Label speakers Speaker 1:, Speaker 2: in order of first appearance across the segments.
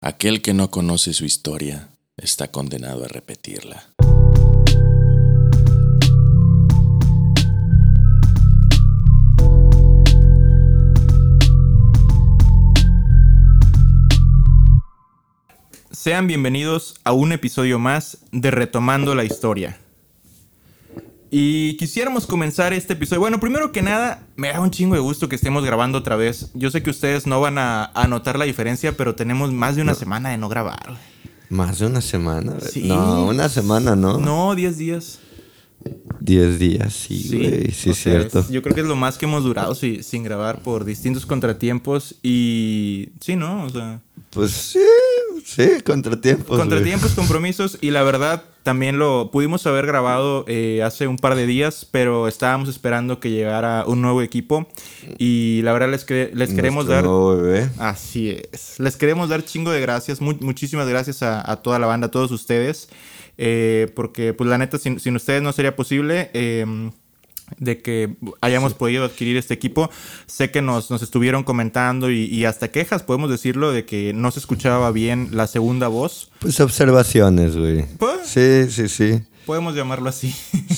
Speaker 1: Aquel que no conoce su historia está condenado a repetirla.
Speaker 2: Sean bienvenidos a un episodio más de Retomando la Historia. Y quisiéramos comenzar este episodio. Bueno, primero que nada, me da un chingo de gusto que estemos grabando otra vez. Yo sé que ustedes no van a, a notar la diferencia, pero tenemos más de una semana de no grabar.
Speaker 3: Más de una semana.
Speaker 2: Sí.
Speaker 3: No, una semana, ¿no?
Speaker 2: No, 10 días.
Speaker 3: Diez días, sí, güey. Sí, es cierto.
Speaker 2: es- yo creo que es lo más que hemos durado sí, sin grabar por distintos contratiempos. Y sí, ¿no? O sea,
Speaker 3: Pues sí, sí, contratiempos. güey.
Speaker 2: contratiempos, compromisos. Y la verdad, también lo pudimos haber grabado eh, hace un par de días, pero estábamos esperando que llegara un nuevo equipo. Y la verdad, les, que- les queremos
Speaker 3: Nuestro
Speaker 2: dar.
Speaker 3: nuevo bebé.
Speaker 2: Así es. Les queremos dar chingo de gracias. mu- muchísimas gracias a, a toda la banda, a todos ustedes. eh, porque, pues, la neta, sin, sin ustedes no sería posible. eh, de que hayamos podido adquirir este equipo. Sé que nos, nos estuvieron comentando y, y hasta quejas, podemos decirlo, de que no se escuchaba bien la segunda voz.
Speaker 3: Pues observaciones, güey.
Speaker 2: Pues.
Speaker 3: Sí, sí, sí.
Speaker 2: Podemos llamarlo así.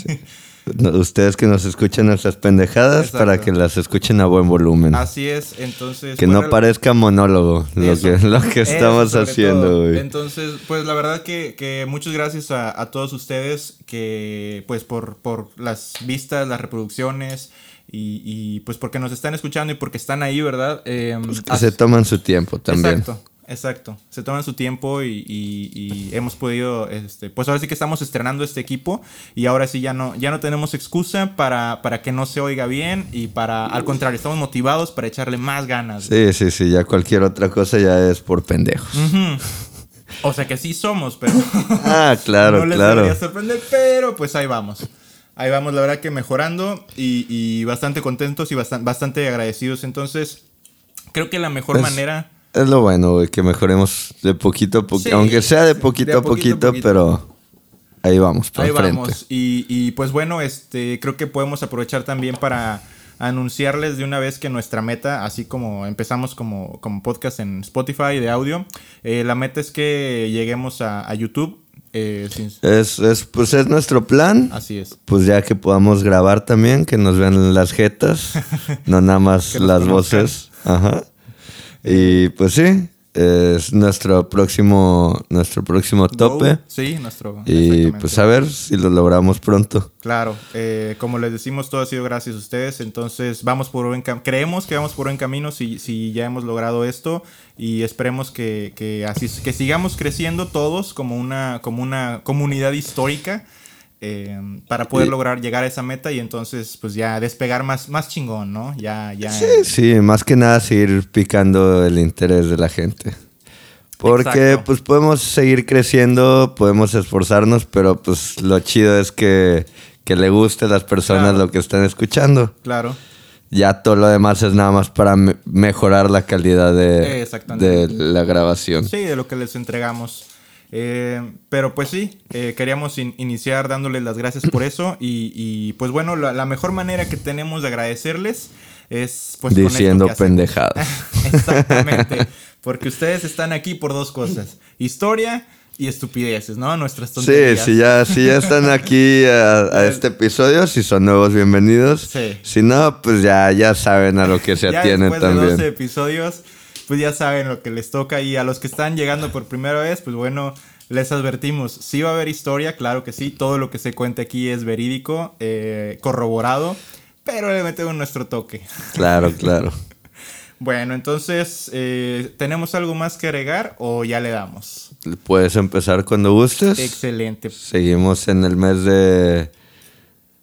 Speaker 3: No, Ustedes que nos escuchen nuestras pendejadas
Speaker 2: Exacto.
Speaker 3: para que las escuchen a buen volumen.
Speaker 2: así es, entonces...
Speaker 3: que no parezca monólogo lo
Speaker 2: Eso.
Speaker 3: que, lo que estamos haciendo, güey.
Speaker 2: Entonces, pues la verdad que, que muchas gracias a, a todos ustedes que pues por, por las vistas, las reproducciones y, y, pues porque nos están escuchando y porque están ahí, ¿verdad? Eh,
Speaker 3: Pues que se toman su tiempo también.
Speaker 2: Exacto. Exacto, se toman su tiempo y, y- y hemos podido, este, pues ahora sí que estamos estrenando este equipo y ahora sí ya no, ya no tenemos excusa para, para que no se oiga bien y para, al contrario, estamos motivados para echarle más ganas.
Speaker 3: Sí, sí, sí. Ya cualquier otra cosa ya es por pendejos.
Speaker 2: O sea que sí somos, pero
Speaker 3: Ah, claro,
Speaker 2: no les
Speaker 3: claro.
Speaker 2: debería sorprender, pero pues ahí vamos. Ahí vamos, la verdad que mejorando y, y bastante contentos y bastan- bastante agradecidos. Entonces, creo que la mejor
Speaker 3: Pues,
Speaker 2: manera...
Speaker 3: Es lo bueno, güey, que mejoremos de poquito a poquito.
Speaker 2: Sí,
Speaker 3: aunque sea de poquito
Speaker 2: de
Speaker 3: a
Speaker 2: poquito
Speaker 3: pero ahí vamos, para
Speaker 2: Ahí
Speaker 3: frente.
Speaker 2: vamos. Y, y, pues bueno, este, creo que podemos aprovechar también para anunciarles de una vez que nuestra meta, así como empezamos como, como podcast en Spotify de audio, eh, la meta es que lleguemos a, a YouTube. eh, sin-
Speaker 3: Es, es, pues es nuestro plan.
Speaker 2: así es.
Speaker 3: Pues ya que podamos grabar también, que nos vean las jetas, no nada más las
Speaker 2: conozcan.
Speaker 3: voces. Ajá. Y pues sí, es nuestro próximo, nuestro próximo tope.
Speaker 2: Sí, nuestro.
Speaker 3: Y pues a ver si lo logramos pronto.
Speaker 2: Claro, eh, como les decimos, todo ha sido gracias a ustedes. Entonces, vamos por buen creemos que vamos por buen camino si, si ya hemos logrado esto. Y esperemos que, que así que sigamos creciendo todos como una, como una comunidad histórica. Eh, para poder lograr llegar a esa meta y entonces pues ya despegar más, más chingón, ¿no? Ya, ya.
Speaker 3: Sí, sí, más que nada seguir picando el interés de la gente. Porque
Speaker 2: Exacto.
Speaker 3: pues podemos seguir creciendo, podemos esforzarnos, pero pues lo chido es que, que le guste a las personas
Speaker 2: Claro.
Speaker 3: lo que están escuchando.
Speaker 2: Claro.
Speaker 3: Ya todo lo demás es nada más para me- mejorar la calidad de, de la grabación.
Speaker 2: Sí, de lo que les entregamos. Eh, pero pues sí, eh, queríamos in- iniciar dándoles las gracias por eso y, y, pues bueno, la, la mejor manera que tenemos de agradecerles es pues
Speaker 3: Diciendo pendejadas.
Speaker 2: Exactamente, porque ustedes están aquí por dos cosas, historia y estupideces, ¿no? Nuestras
Speaker 3: Sí,
Speaker 2: tonterías.
Speaker 3: si ya, si ya están aquí a, a este episodio, si son nuevos, bienvenidos.
Speaker 2: Sí.
Speaker 3: Si no, pues ya, ya saben a lo que se
Speaker 2: ya
Speaker 3: atienen
Speaker 2: después de
Speaker 3: también.
Speaker 2: 12 episodios, pues ya saben lo que les toca. Y a los que están llegando por primera vez, pues bueno, les advertimos. Sí va a haber historia, claro que sí. Todo lo que se cuenta aquí es verídico, eh, corroborado, pero le metemos nuestro toque.
Speaker 3: Claro, claro.
Speaker 2: Bueno, entonces, eh, ¿tenemos algo más que agregar o ya le damos?
Speaker 3: Puedes empezar cuando gustes.
Speaker 2: Excelente.
Speaker 3: Seguimos en el mes de,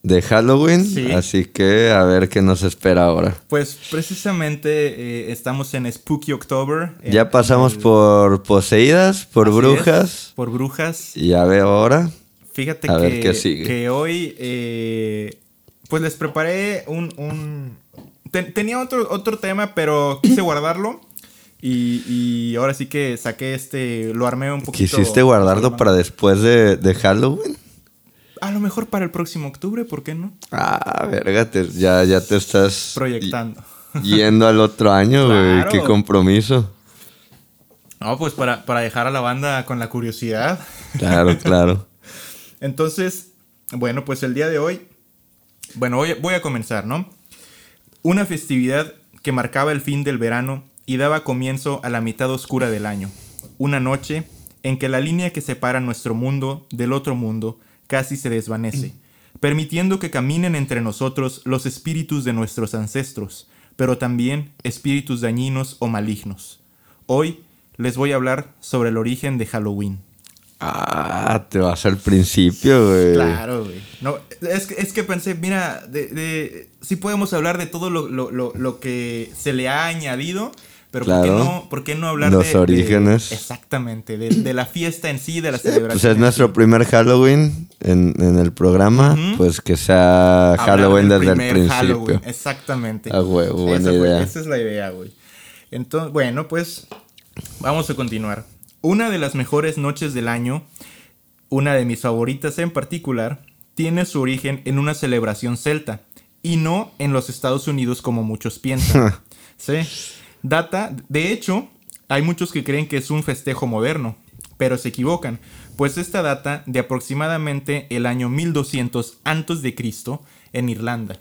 Speaker 3: de Halloween,
Speaker 2: Sí.
Speaker 3: así que a ver qué nos espera ahora.
Speaker 2: Pues precisamente eh, estamos en Spooky October. en-
Speaker 3: Ya pasamos
Speaker 2: el-
Speaker 3: por poseídas, por
Speaker 2: Así
Speaker 3: brujas,
Speaker 2: es, por brujas.
Speaker 3: y ya veo ahora.
Speaker 2: Fíjate
Speaker 3: A
Speaker 2: que,
Speaker 3: ver qué sigue.
Speaker 2: que hoy, eh, pues les preparé un... un- ten- tenía otro, otro tema, pero quise guardarlo. Y, y ahora sí que saqué este, lo armé un poquito.
Speaker 3: ¿Quisiste guardarlo para después de, de Halloween?
Speaker 2: A lo mejor para el próximo octubre, ¿por qué no?
Speaker 3: Ah, verga, te- ya, ya te estás
Speaker 2: Proyectando.
Speaker 3: yendo al otro año, güey.
Speaker 2: Claro.
Speaker 3: Qué compromiso.
Speaker 2: No, pues para, para dejar a la banda con la curiosidad.
Speaker 3: Claro, claro.
Speaker 2: Entonces, bueno, pues el día de hoy, bueno, voy, voy a comenzar, ¿no? Una festividad que marcaba el fin del verano y daba comienzo a la mitad oscura del año. Una noche en que la línea que separa nuestro mundo del otro mundo casi se desvanece, permitiendo que caminen entre nosotros los espíritus de nuestros ancestros, pero también espíritus dañinos o malignos. Hoy les voy a hablar sobre el origen de Halloween.
Speaker 3: Ah, te vas al principio, güey.
Speaker 2: Claro, güey. No, es, que- es que pensé, mira, de, de- sí podemos hablar de todo lo, lo- lo- lo que se le ha añadido, pero ¿por, qué
Speaker 3: Claro.
Speaker 2: no, por qué no hablar
Speaker 3: Los
Speaker 2: de- de-
Speaker 3: orígenes.
Speaker 2: exactamente, de, de la fiesta en sí, de la celebración.
Speaker 3: Pues es nuestro primer Halloween en, en el programa. Pues que sea
Speaker 2: Hablar
Speaker 3: Halloween desde el principio.
Speaker 2: Halloween, Exactamente.
Speaker 3: Ah, güey, buena
Speaker 2: esa,
Speaker 3: idea.
Speaker 2: esa es la idea, güey. Entonces, bueno, pues vamos a continuar. Una de las mejores noches del año, una de mis favoritas en particular, tiene su origen en una celebración celta y no en los Estados Unidos como muchos piensan. sí. Data, de hecho, hay muchos que creen que es un festejo moderno, pero se equivocan, pues esta data de aproximadamente el año 1200 antes de Cristo en Irlanda.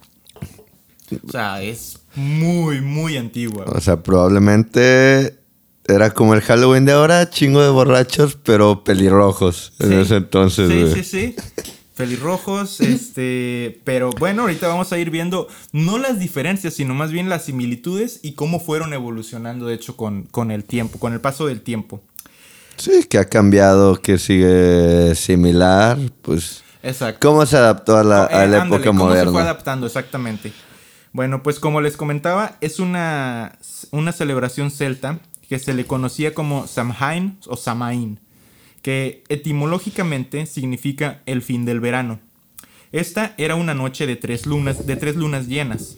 Speaker 2: O sea, es muy, muy antigua.
Speaker 3: O sea, probablemente era como el Halloween de ahora, chingo de borrachos, pero pelirrojos en
Speaker 2: Sí.
Speaker 3: ese entonces,
Speaker 2: Sí, sí, sí. Pelirrojos, este, pero bueno, ahorita vamos a ir viendo no las diferencias, sino más bien las similitudes y cómo fueron evolucionando, de hecho, con, con el tiempo, con el paso del tiempo.
Speaker 3: Sí, que ha cambiado, que sigue similar, pues...
Speaker 2: Exacto.
Speaker 3: ¿Cómo se adaptó a la,
Speaker 2: Eh,
Speaker 3: a la
Speaker 2: ándale,
Speaker 3: época
Speaker 2: ¿cómo se fue
Speaker 3: moderna?
Speaker 2: adaptando exactamente? Bueno, pues como les comentaba, es una, una celebración celta que se le conocía como Samhain o Samaín, que etimológicamente significa el fin del verano. Esta era una noche de tres lunas, de tres lunas llenas,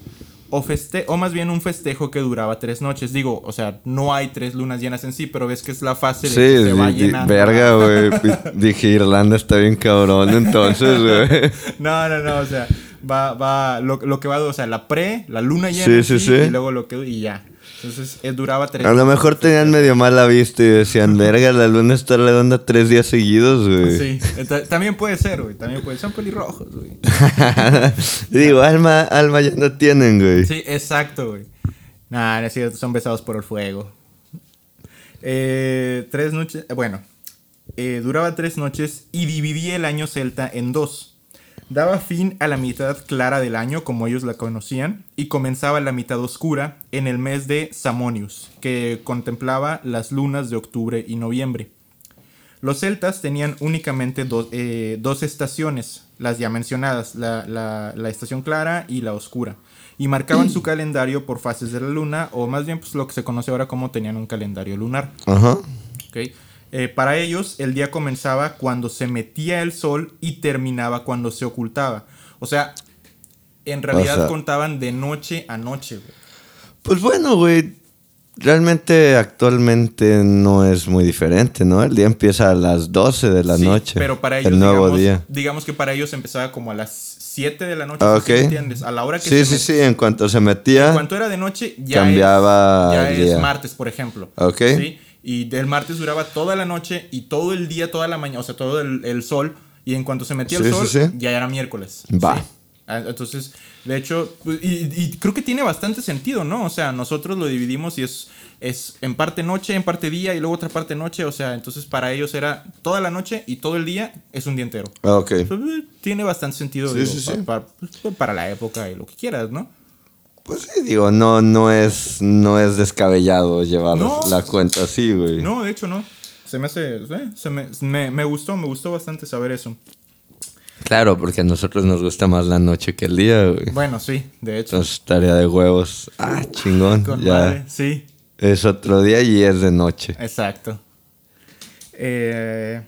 Speaker 2: o, feste o más bien un festejo que duraba tres noches. Digo, o sea, no hay tres lunas llenas en sí, pero ves que es la fase de
Speaker 3: Sí,
Speaker 2: que se va llenando.
Speaker 3: verga, güey. Dije, Irlanda está bien cabrón, entonces, güey.
Speaker 2: No, no, no, o sea, va, va, lo, lo que va, o sea, la pre, la luna llena,
Speaker 3: Sí,
Speaker 2: en
Speaker 3: sí,
Speaker 2: sí,
Speaker 3: sí.
Speaker 2: y luego lo que, y ya. Entonces, eh, duraba tres
Speaker 3: A lo mejor tenían medio mala vista y decían, verga, la luna está redonda tres días seguidos, güey.
Speaker 2: Sí, también puede ser, güey, también puede ser, son pelirrojos, güey.
Speaker 3: Digo, alma, alma ya no tienen, güey.
Speaker 2: Sí, exacto, güey. Nah, no es cierto, son besados por el fuego. Eh, tres noches, eh, bueno, eh, duraba tres noches y dividía el año celta en dos. Daba fin a la mitad clara del año, como ellos la conocían, y comenzaba la mitad oscura en el mes de Samonius, que contemplaba las lunas de octubre y noviembre. Los celtas tenían únicamente dos, eh, dos estaciones, las ya mencionadas, la, la- la estación clara y la oscura, y marcaban su calendario por fases de la luna, o más bien pues, lo que se conoce ahora como tenían un calendario lunar.
Speaker 3: Ajá.
Speaker 2: ¿ok? Eh, para ellos, el día comenzaba cuando se metía el sol y terminaba cuando se ocultaba. O sea, en realidad
Speaker 3: sea-
Speaker 2: contaban de noche a noche. güey.
Speaker 3: Pues bueno, güey. Realmente actualmente no es muy diferente, ¿no? El día empieza a las 12 de la
Speaker 2: Sí,
Speaker 3: noche.
Speaker 2: Pero para ellos,
Speaker 3: El nuevo
Speaker 2: digamos,
Speaker 3: día.
Speaker 2: digamos que para ellos empezaba como a las 7 de la noche.
Speaker 3: Ah,
Speaker 2: ¿sí
Speaker 3: ok.
Speaker 2: me entiendes? A la hora que
Speaker 3: Sí,
Speaker 2: se
Speaker 3: sí, sí. En cuanto se metía.
Speaker 2: En cuanto era de noche, ya
Speaker 3: Cambiaba
Speaker 2: es, ya es
Speaker 3: día.
Speaker 2: martes, por ejemplo.
Speaker 3: Ok.
Speaker 2: ¿sí? Y del martes duraba toda la noche y todo el día, toda la mañana, o sea, todo el, el sol. Y en cuanto se metía
Speaker 3: Sí,
Speaker 2: el sol,
Speaker 3: sí.
Speaker 2: ya era miércoles.
Speaker 3: Va.
Speaker 2: Ah, Entonces, de hecho, pues, y, y creo que tiene bastante sentido, ¿no? O sea, nosotros lo dividimos y es, es en parte noche, en parte día y luego otra parte noche. O sea, entonces para ellos era toda la noche y todo el día es un día entero.
Speaker 3: Ah, ok.
Speaker 2: Tiene bastante sentido
Speaker 3: Sí,
Speaker 2: digo,
Speaker 3: sí,
Speaker 2: pa-
Speaker 3: sí.
Speaker 2: pa- pues, para la época y lo que quieras, ¿no?
Speaker 3: Pues sí, digo, no, no es, no es descabellado llevar
Speaker 2: No.
Speaker 3: la cuenta así, güey.
Speaker 2: No, de hecho no. Se me hace. eh, se me, me, me gustó, me gustó bastante saber eso.
Speaker 3: Claro, porque a nosotros nos gusta más la noche que el día, güey.
Speaker 2: Bueno, sí, de hecho.
Speaker 3: Entonces, tarea de huevos. Ah, chingón.
Speaker 2: Con
Speaker 3: ya
Speaker 2: madre, sí,
Speaker 3: es otro día y es de noche.
Speaker 2: exacto. Eh,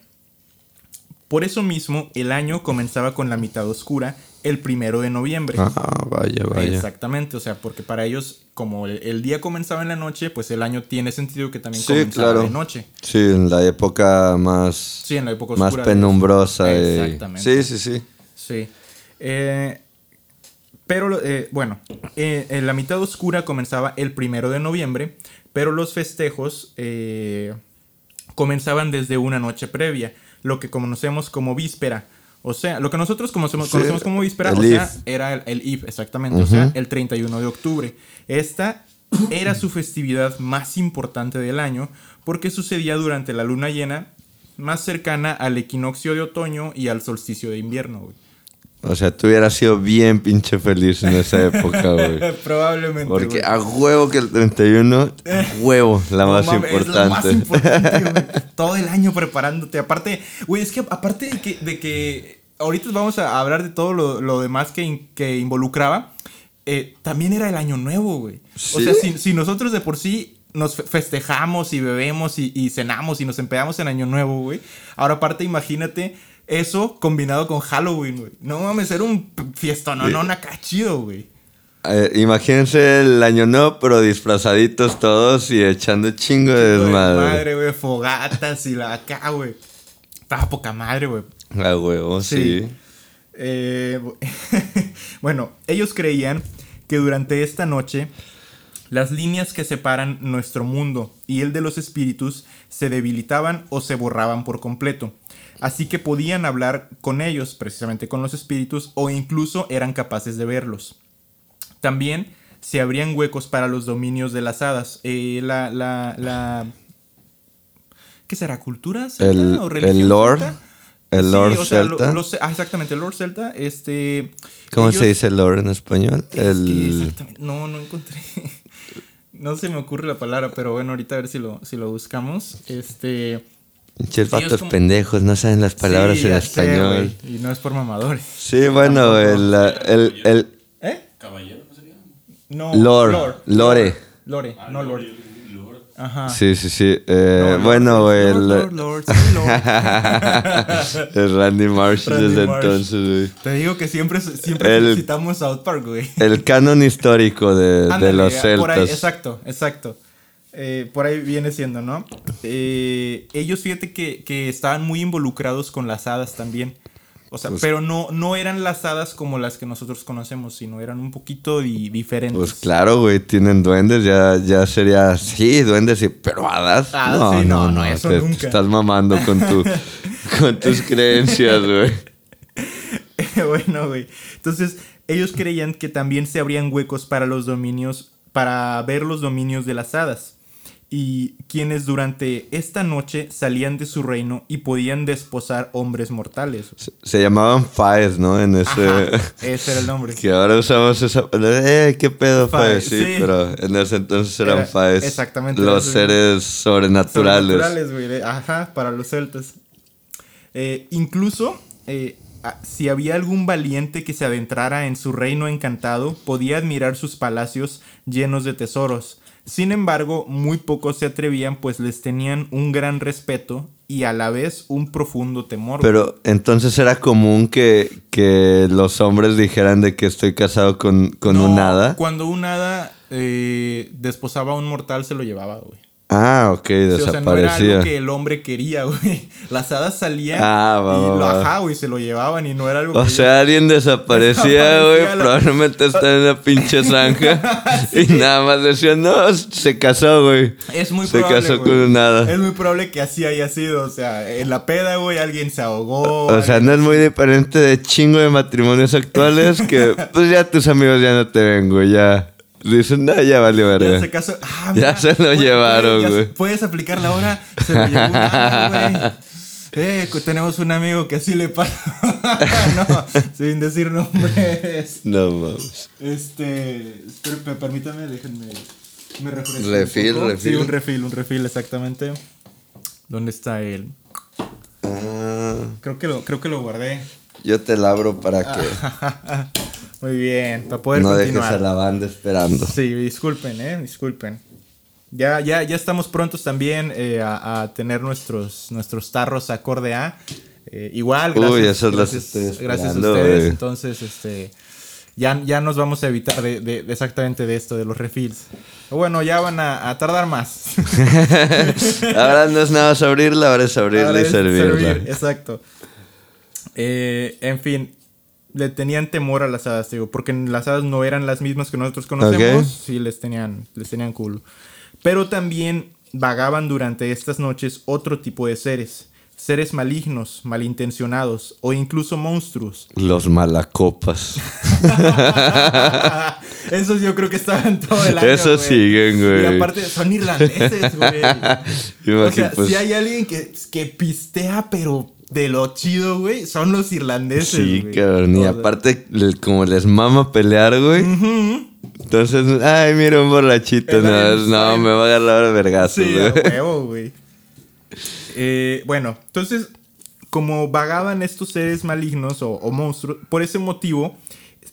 Speaker 2: por eso mismo, el año comenzaba con la mitad oscura el primero de noviembre.
Speaker 3: Ah, vaya, vaya.
Speaker 2: Exactamente, o sea, porque para ellos, como el, el día comenzaba en la noche, pues el año tiene sentido que también
Speaker 3: Sí,
Speaker 2: comenzaba
Speaker 3: claro.
Speaker 2: de noche.
Speaker 3: Sí, en la época más,
Speaker 2: Sí, en la época
Speaker 3: más
Speaker 2: oscura.
Speaker 3: penumbrosa.
Speaker 2: Exactamente.
Speaker 3: Sí, sí, sí.
Speaker 2: Sí. Eh, pero, eh, bueno, eh, en la mitad oscura comenzaba el primero de noviembre, pero los festejos, comenzaban desde una noche previa, lo que conocemos como víspera. O sea, lo que nosotros conocemos,
Speaker 3: Sí,
Speaker 2: conocemos como víspera, o sea, era el, el Eve, exactamente, o sea, el 31 de octubre. Esta era su festividad más importante del año porque sucedía durante la luna llena más cercana al equinoccio de otoño y al solsticio de invierno, güey.
Speaker 3: O sea, tú hubieras sido bien pinche feliz en esa época, güey.
Speaker 2: Probablemente.
Speaker 3: Porque
Speaker 2: güey.
Speaker 3: a huevo que el 31, a huevo, la
Speaker 2: No
Speaker 3: más
Speaker 2: mames, es la más
Speaker 3: importante.
Speaker 2: importante. Todo el año preparándote. Aparte, güey, es que aparte de que, de que ahorita vamos a hablar de todo lo, lo demás que, que involucraba, eh, también era el año nuevo, güey. O
Speaker 3: ¿Sí?
Speaker 2: sea, si, si nosotros de por sí nos fe- festejamos y bebemos y, y cenamos y nos empedamos en año nuevo, güey. Ahora aparte, imagínate eso combinado con Halloween, güey. No mames, era un fiestón, no, no, chido, güey.
Speaker 3: Eh, imagínense el año nuevo, pero disfrazaditos todos y echando chingo de desmadre.
Speaker 2: Madre, güey, fogatas y la acá, güey. Estaba poca madre, güey.
Speaker 3: A huevo, sí.
Speaker 2: Sí. Eh, bu- bueno, ellos creían que durante esta noche las líneas que separan nuestro mundo y el de los espíritus se debilitaban o se borraban por completo. Así que podían hablar con ellos, precisamente con los espíritus, o incluso eran capaces de verlos. También se abrían huecos para los dominios de las hadas. Eh, la, la, la... ¿Qué será? ¿Cultura celta
Speaker 3: El,
Speaker 2: o religión
Speaker 3: el Lord,
Speaker 2: celta?
Speaker 3: el
Speaker 2: Sí,
Speaker 3: Lord
Speaker 2: o sea, lo-
Speaker 3: Celta.
Speaker 2: ah, exactamente, el Lord Celta. Este,
Speaker 3: ¿Cómo
Speaker 2: ellos-
Speaker 3: se dice Lord en español?
Speaker 2: es
Speaker 3: El...
Speaker 2: exactamente- no, no encontré. no se me ocurre la palabra, pero bueno, ahorita a ver si lo, si lo buscamos. Este.
Speaker 3: Pinches
Speaker 2: Ellos
Speaker 3: vatos
Speaker 2: como-
Speaker 3: pendejos, no saben las palabras
Speaker 2: sí,
Speaker 3: en
Speaker 2: sé,
Speaker 3: español.
Speaker 2: güey, y no es por mamadores.
Speaker 3: Sí, bueno, el, el, el
Speaker 2: ¿Eh?
Speaker 1: ¿Caballero no sería?
Speaker 2: No.
Speaker 3: Lord, Lore.
Speaker 2: Lore, no Lord. Ajá.
Speaker 3: Sí, sí, sí. Eh,
Speaker 2: No, Lord,
Speaker 3: bueno,
Speaker 2: Lord,
Speaker 3: el,
Speaker 2: Lord, Lord, sí, Lord.
Speaker 3: el Randy Marsh
Speaker 2: Randy
Speaker 3: desde
Speaker 2: Marsh.
Speaker 3: entonces, güey.
Speaker 2: Te digo que siempre, siempre
Speaker 3: El-
Speaker 2: citamos South Park, güey.
Speaker 3: El canon histórico de, de los
Speaker 2: por ahí,
Speaker 3: celtas.
Speaker 2: exacto, exacto. Eh, por ahí viene siendo, ¿no? Eh, ellos fíjate que, que estaban muy involucrados con las hadas también. O sea,
Speaker 3: Pues-
Speaker 2: pero no, no eran las hadas como las que nosotros conocemos, sino eran un poquito di- diferentes.
Speaker 3: Pues claro, güey, tienen duendes, ya, ya sería, sí, duendes, sí, pero hadas.
Speaker 2: Hadas,
Speaker 3: no,
Speaker 2: sí,
Speaker 3: no,
Speaker 2: no,
Speaker 3: no,
Speaker 2: eso
Speaker 3: te, te
Speaker 2: nunca.
Speaker 3: estás mamando con, tu, con tus creencias, güey.
Speaker 2: bueno, güey. Entonces, ellos creían que también se abrían huecos para los dominios, para ver los dominios de las hadas. Y quienes durante esta noche salían de su reino y podían desposar hombres mortales.
Speaker 3: Se, se llamaban Faes, ¿no? En ese...
Speaker 2: Ajá, ese era el nombre.
Speaker 3: Que ahora usamos esa eh, qué pedo
Speaker 2: Faes,
Speaker 3: Faes, sí,
Speaker 2: sí.
Speaker 3: pero en ese entonces eran
Speaker 2: Era-
Speaker 3: Faes.
Speaker 2: exactamente,
Speaker 3: Los seres sobrenaturales.
Speaker 2: Sobrenaturales, güey. Ajá, para los celtas. Eh, incluso, eh, si había algún valiente que se adentrara en su reino encantado, podía admirar sus palacios llenos de tesoros. Sin embargo, muy pocos se atrevían, pues les tenían un gran respeto y a la vez un profundo temor.
Speaker 3: Pero entonces era común que, que los hombres dijeran de que estoy casado con, con
Speaker 2: No,
Speaker 3: un hada.
Speaker 2: Cuando un hada eh, desposaba a un mortal, se lo llevaba, güey.
Speaker 3: Ah, ok,
Speaker 2: Sí, o sea, no era
Speaker 3: desaparecía.
Speaker 2: algo que el hombre quería, güey. Las hadas salían
Speaker 3: Ah, va,
Speaker 2: y
Speaker 3: va,
Speaker 2: lo ajá, güey, se lo llevaban y no era algo
Speaker 3: O
Speaker 2: que
Speaker 3: sea, alguien desaparecía,
Speaker 2: Desaparecía
Speaker 3: güey.
Speaker 2: la-
Speaker 3: Probablemente está en una pinche zanja. Y nada más decía, no, se casó, güey.
Speaker 2: Es muy
Speaker 3: Se
Speaker 2: probable.
Speaker 3: casó
Speaker 2: güey.
Speaker 3: con un hada.
Speaker 2: Es muy probable que así haya sido. O sea, en la peda, güey, alguien se ahogó.
Speaker 3: O sea,
Speaker 2: alguien-
Speaker 3: no es muy diferente de chingo de matrimonios actuales que, pues ya tus amigos ya no te ven, güey. Ya dicen, no, ya
Speaker 2: Ya
Speaker 3: verga.
Speaker 2: se casó. Ah,
Speaker 3: Ya se lo llevaron, güey.
Speaker 2: Puedes aplicar la hora. Se lo llevó un güey. Eh, tenemos un amigo que así le pasa. no, sin decir nombres.
Speaker 3: No mames.
Speaker 2: Este. espera, permítame, déjenme. Me refresco un
Speaker 3: Refil,
Speaker 2: poco.
Speaker 3: refil.
Speaker 2: Sí, un refil, un refil, exactamente. ¿Dónde está él?
Speaker 3: Ah,
Speaker 2: Creo que lo, creo que lo guardé.
Speaker 3: Yo te labro para que
Speaker 2: Muy bien, para poder
Speaker 3: no dejes
Speaker 2: continuar.
Speaker 3: a la banda esperando.
Speaker 2: Sí, disculpen, eh, disculpen. Ya, ya, ya estamos prontos también eh, a, a tener nuestros, nuestros tarros acorde a. Eh, igual,
Speaker 3: Uy,
Speaker 2: gracias,
Speaker 3: esos los
Speaker 2: gracias, gracias a ustedes. Entonces, este, ya, ya nos vamos a evitar de, de- de exactamente de esto, de los refills. Bueno, ya van a, a tardar más.
Speaker 3: Ahora no es nada más abrirla, ahora es abrirla
Speaker 2: Ahora
Speaker 3: y
Speaker 2: es
Speaker 3: servirla.
Speaker 2: servir, exacto. Eh, en fin, le tenían temor a las hadas, digo, porque las hadas no eran las mismas que nosotros conocemos,
Speaker 3: Ok.
Speaker 2: sí les tenían, les tenían culo. Pero también vagaban durante estas noches otro tipo de seres. Seres malignos, malintencionados o incluso monstruos.
Speaker 3: Los malacopas.
Speaker 2: Esos yo creo que estaban todo el año.
Speaker 3: Esos siguen, güey.
Speaker 2: Y aparte son irlandeses, güey. o sea,
Speaker 3: pues,
Speaker 2: si hay alguien que, que pistea, pero de lo chido, güey, son los irlandeses.
Speaker 3: Sí,
Speaker 2: güey.
Speaker 3: cabrón. Y
Speaker 2: O sea,
Speaker 3: aparte, como les mama pelear, güey. Entonces, ay, mira un borrachito. No, no, me va a agarrar a vergazos,
Speaker 2: Sí,
Speaker 3: güey.
Speaker 2: huevo, güey. Eh, bueno, entonces, como vagaban estos seres malignos o, o monstruos, por ese motivo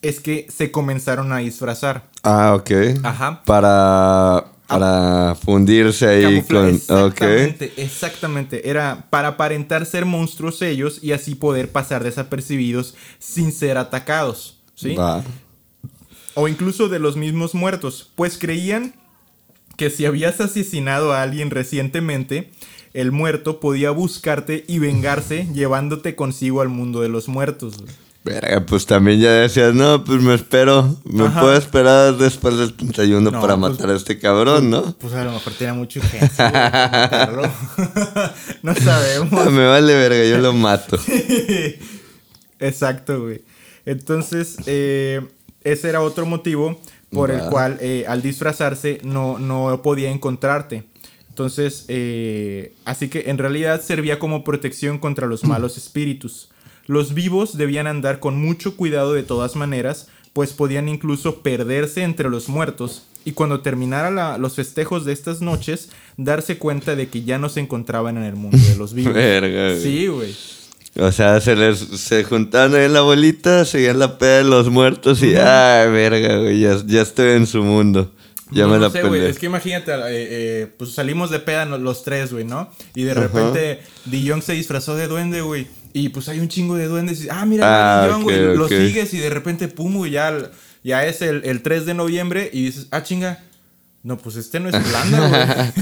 Speaker 2: es que se comenzaron a disfrazar.
Speaker 3: Ah, ok.
Speaker 2: Ajá.
Speaker 3: Para, para fundirse ahí con...
Speaker 2: Exactamente, exactamente. Era para aparentar ser monstruos ellos y así poder pasar desapercibidos sin ser atacados. ¿Sí?
Speaker 3: Va.
Speaker 2: O incluso de los mismos muertos, pues creían que si habías asesinado a alguien recientemente, el muerto podía buscarte y vengarse llevándote consigo al mundo de los muertos.
Speaker 3: Verga, pues también ya decías, no, pues me espero. Me
Speaker 2: Ajá.
Speaker 3: puedo esperar después del 31
Speaker 2: No,
Speaker 3: para
Speaker 2: pues-
Speaker 3: matar a este cabrón, ¿no?
Speaker 2: Pues a lo mejor tenía mucha urgencia. no sabemos.
Speaker 3: me vale verga, yo lo mato.
Speaker 2: Exacto, güey. Entonces, eh, ese era otro motivo por el cual eh, al disfrazarse no, no podía encontrarte. Entonces, eh, así que en realidad servía como protección contra los malos espíritus. Los vivos debían andar con mucho cuidado de todas maneras, pues podían incluso perderse entre los muertos y cuando terminara la- los festejos de estas noches, darse cuenta de que ya no se encontraban en el mundo de los vivos.
Speaker 3: Verga, güey.
Speaker 2: Sí, güey.
Speaker 3: O sea, se les se juntaban ahí en la bolita, seguían la peda de los muertos y, ay, verga, güey, ya, ya estoy en su mundo. Ya
Speaker 2: No,
Speaker 3: me
Speaker 2: no
Speaker 3: la
Speaker 2: sé, güey. Es que imagínate, eh, eh, pues salimos de peda no- los tres, güey, ¿no? Y de repente Dijon se disfrazó de duende, güey. Y pues hay un chingo de duendes. Y, ah, mira,
Speaker 3: Ah,
Speaker 2: Dijon, güey. Lo sigues y de repente, pum, güey, ya, ya es el, el 3 de noviembre. Y dices, ah, chinga. No, pues este no es Irlanda,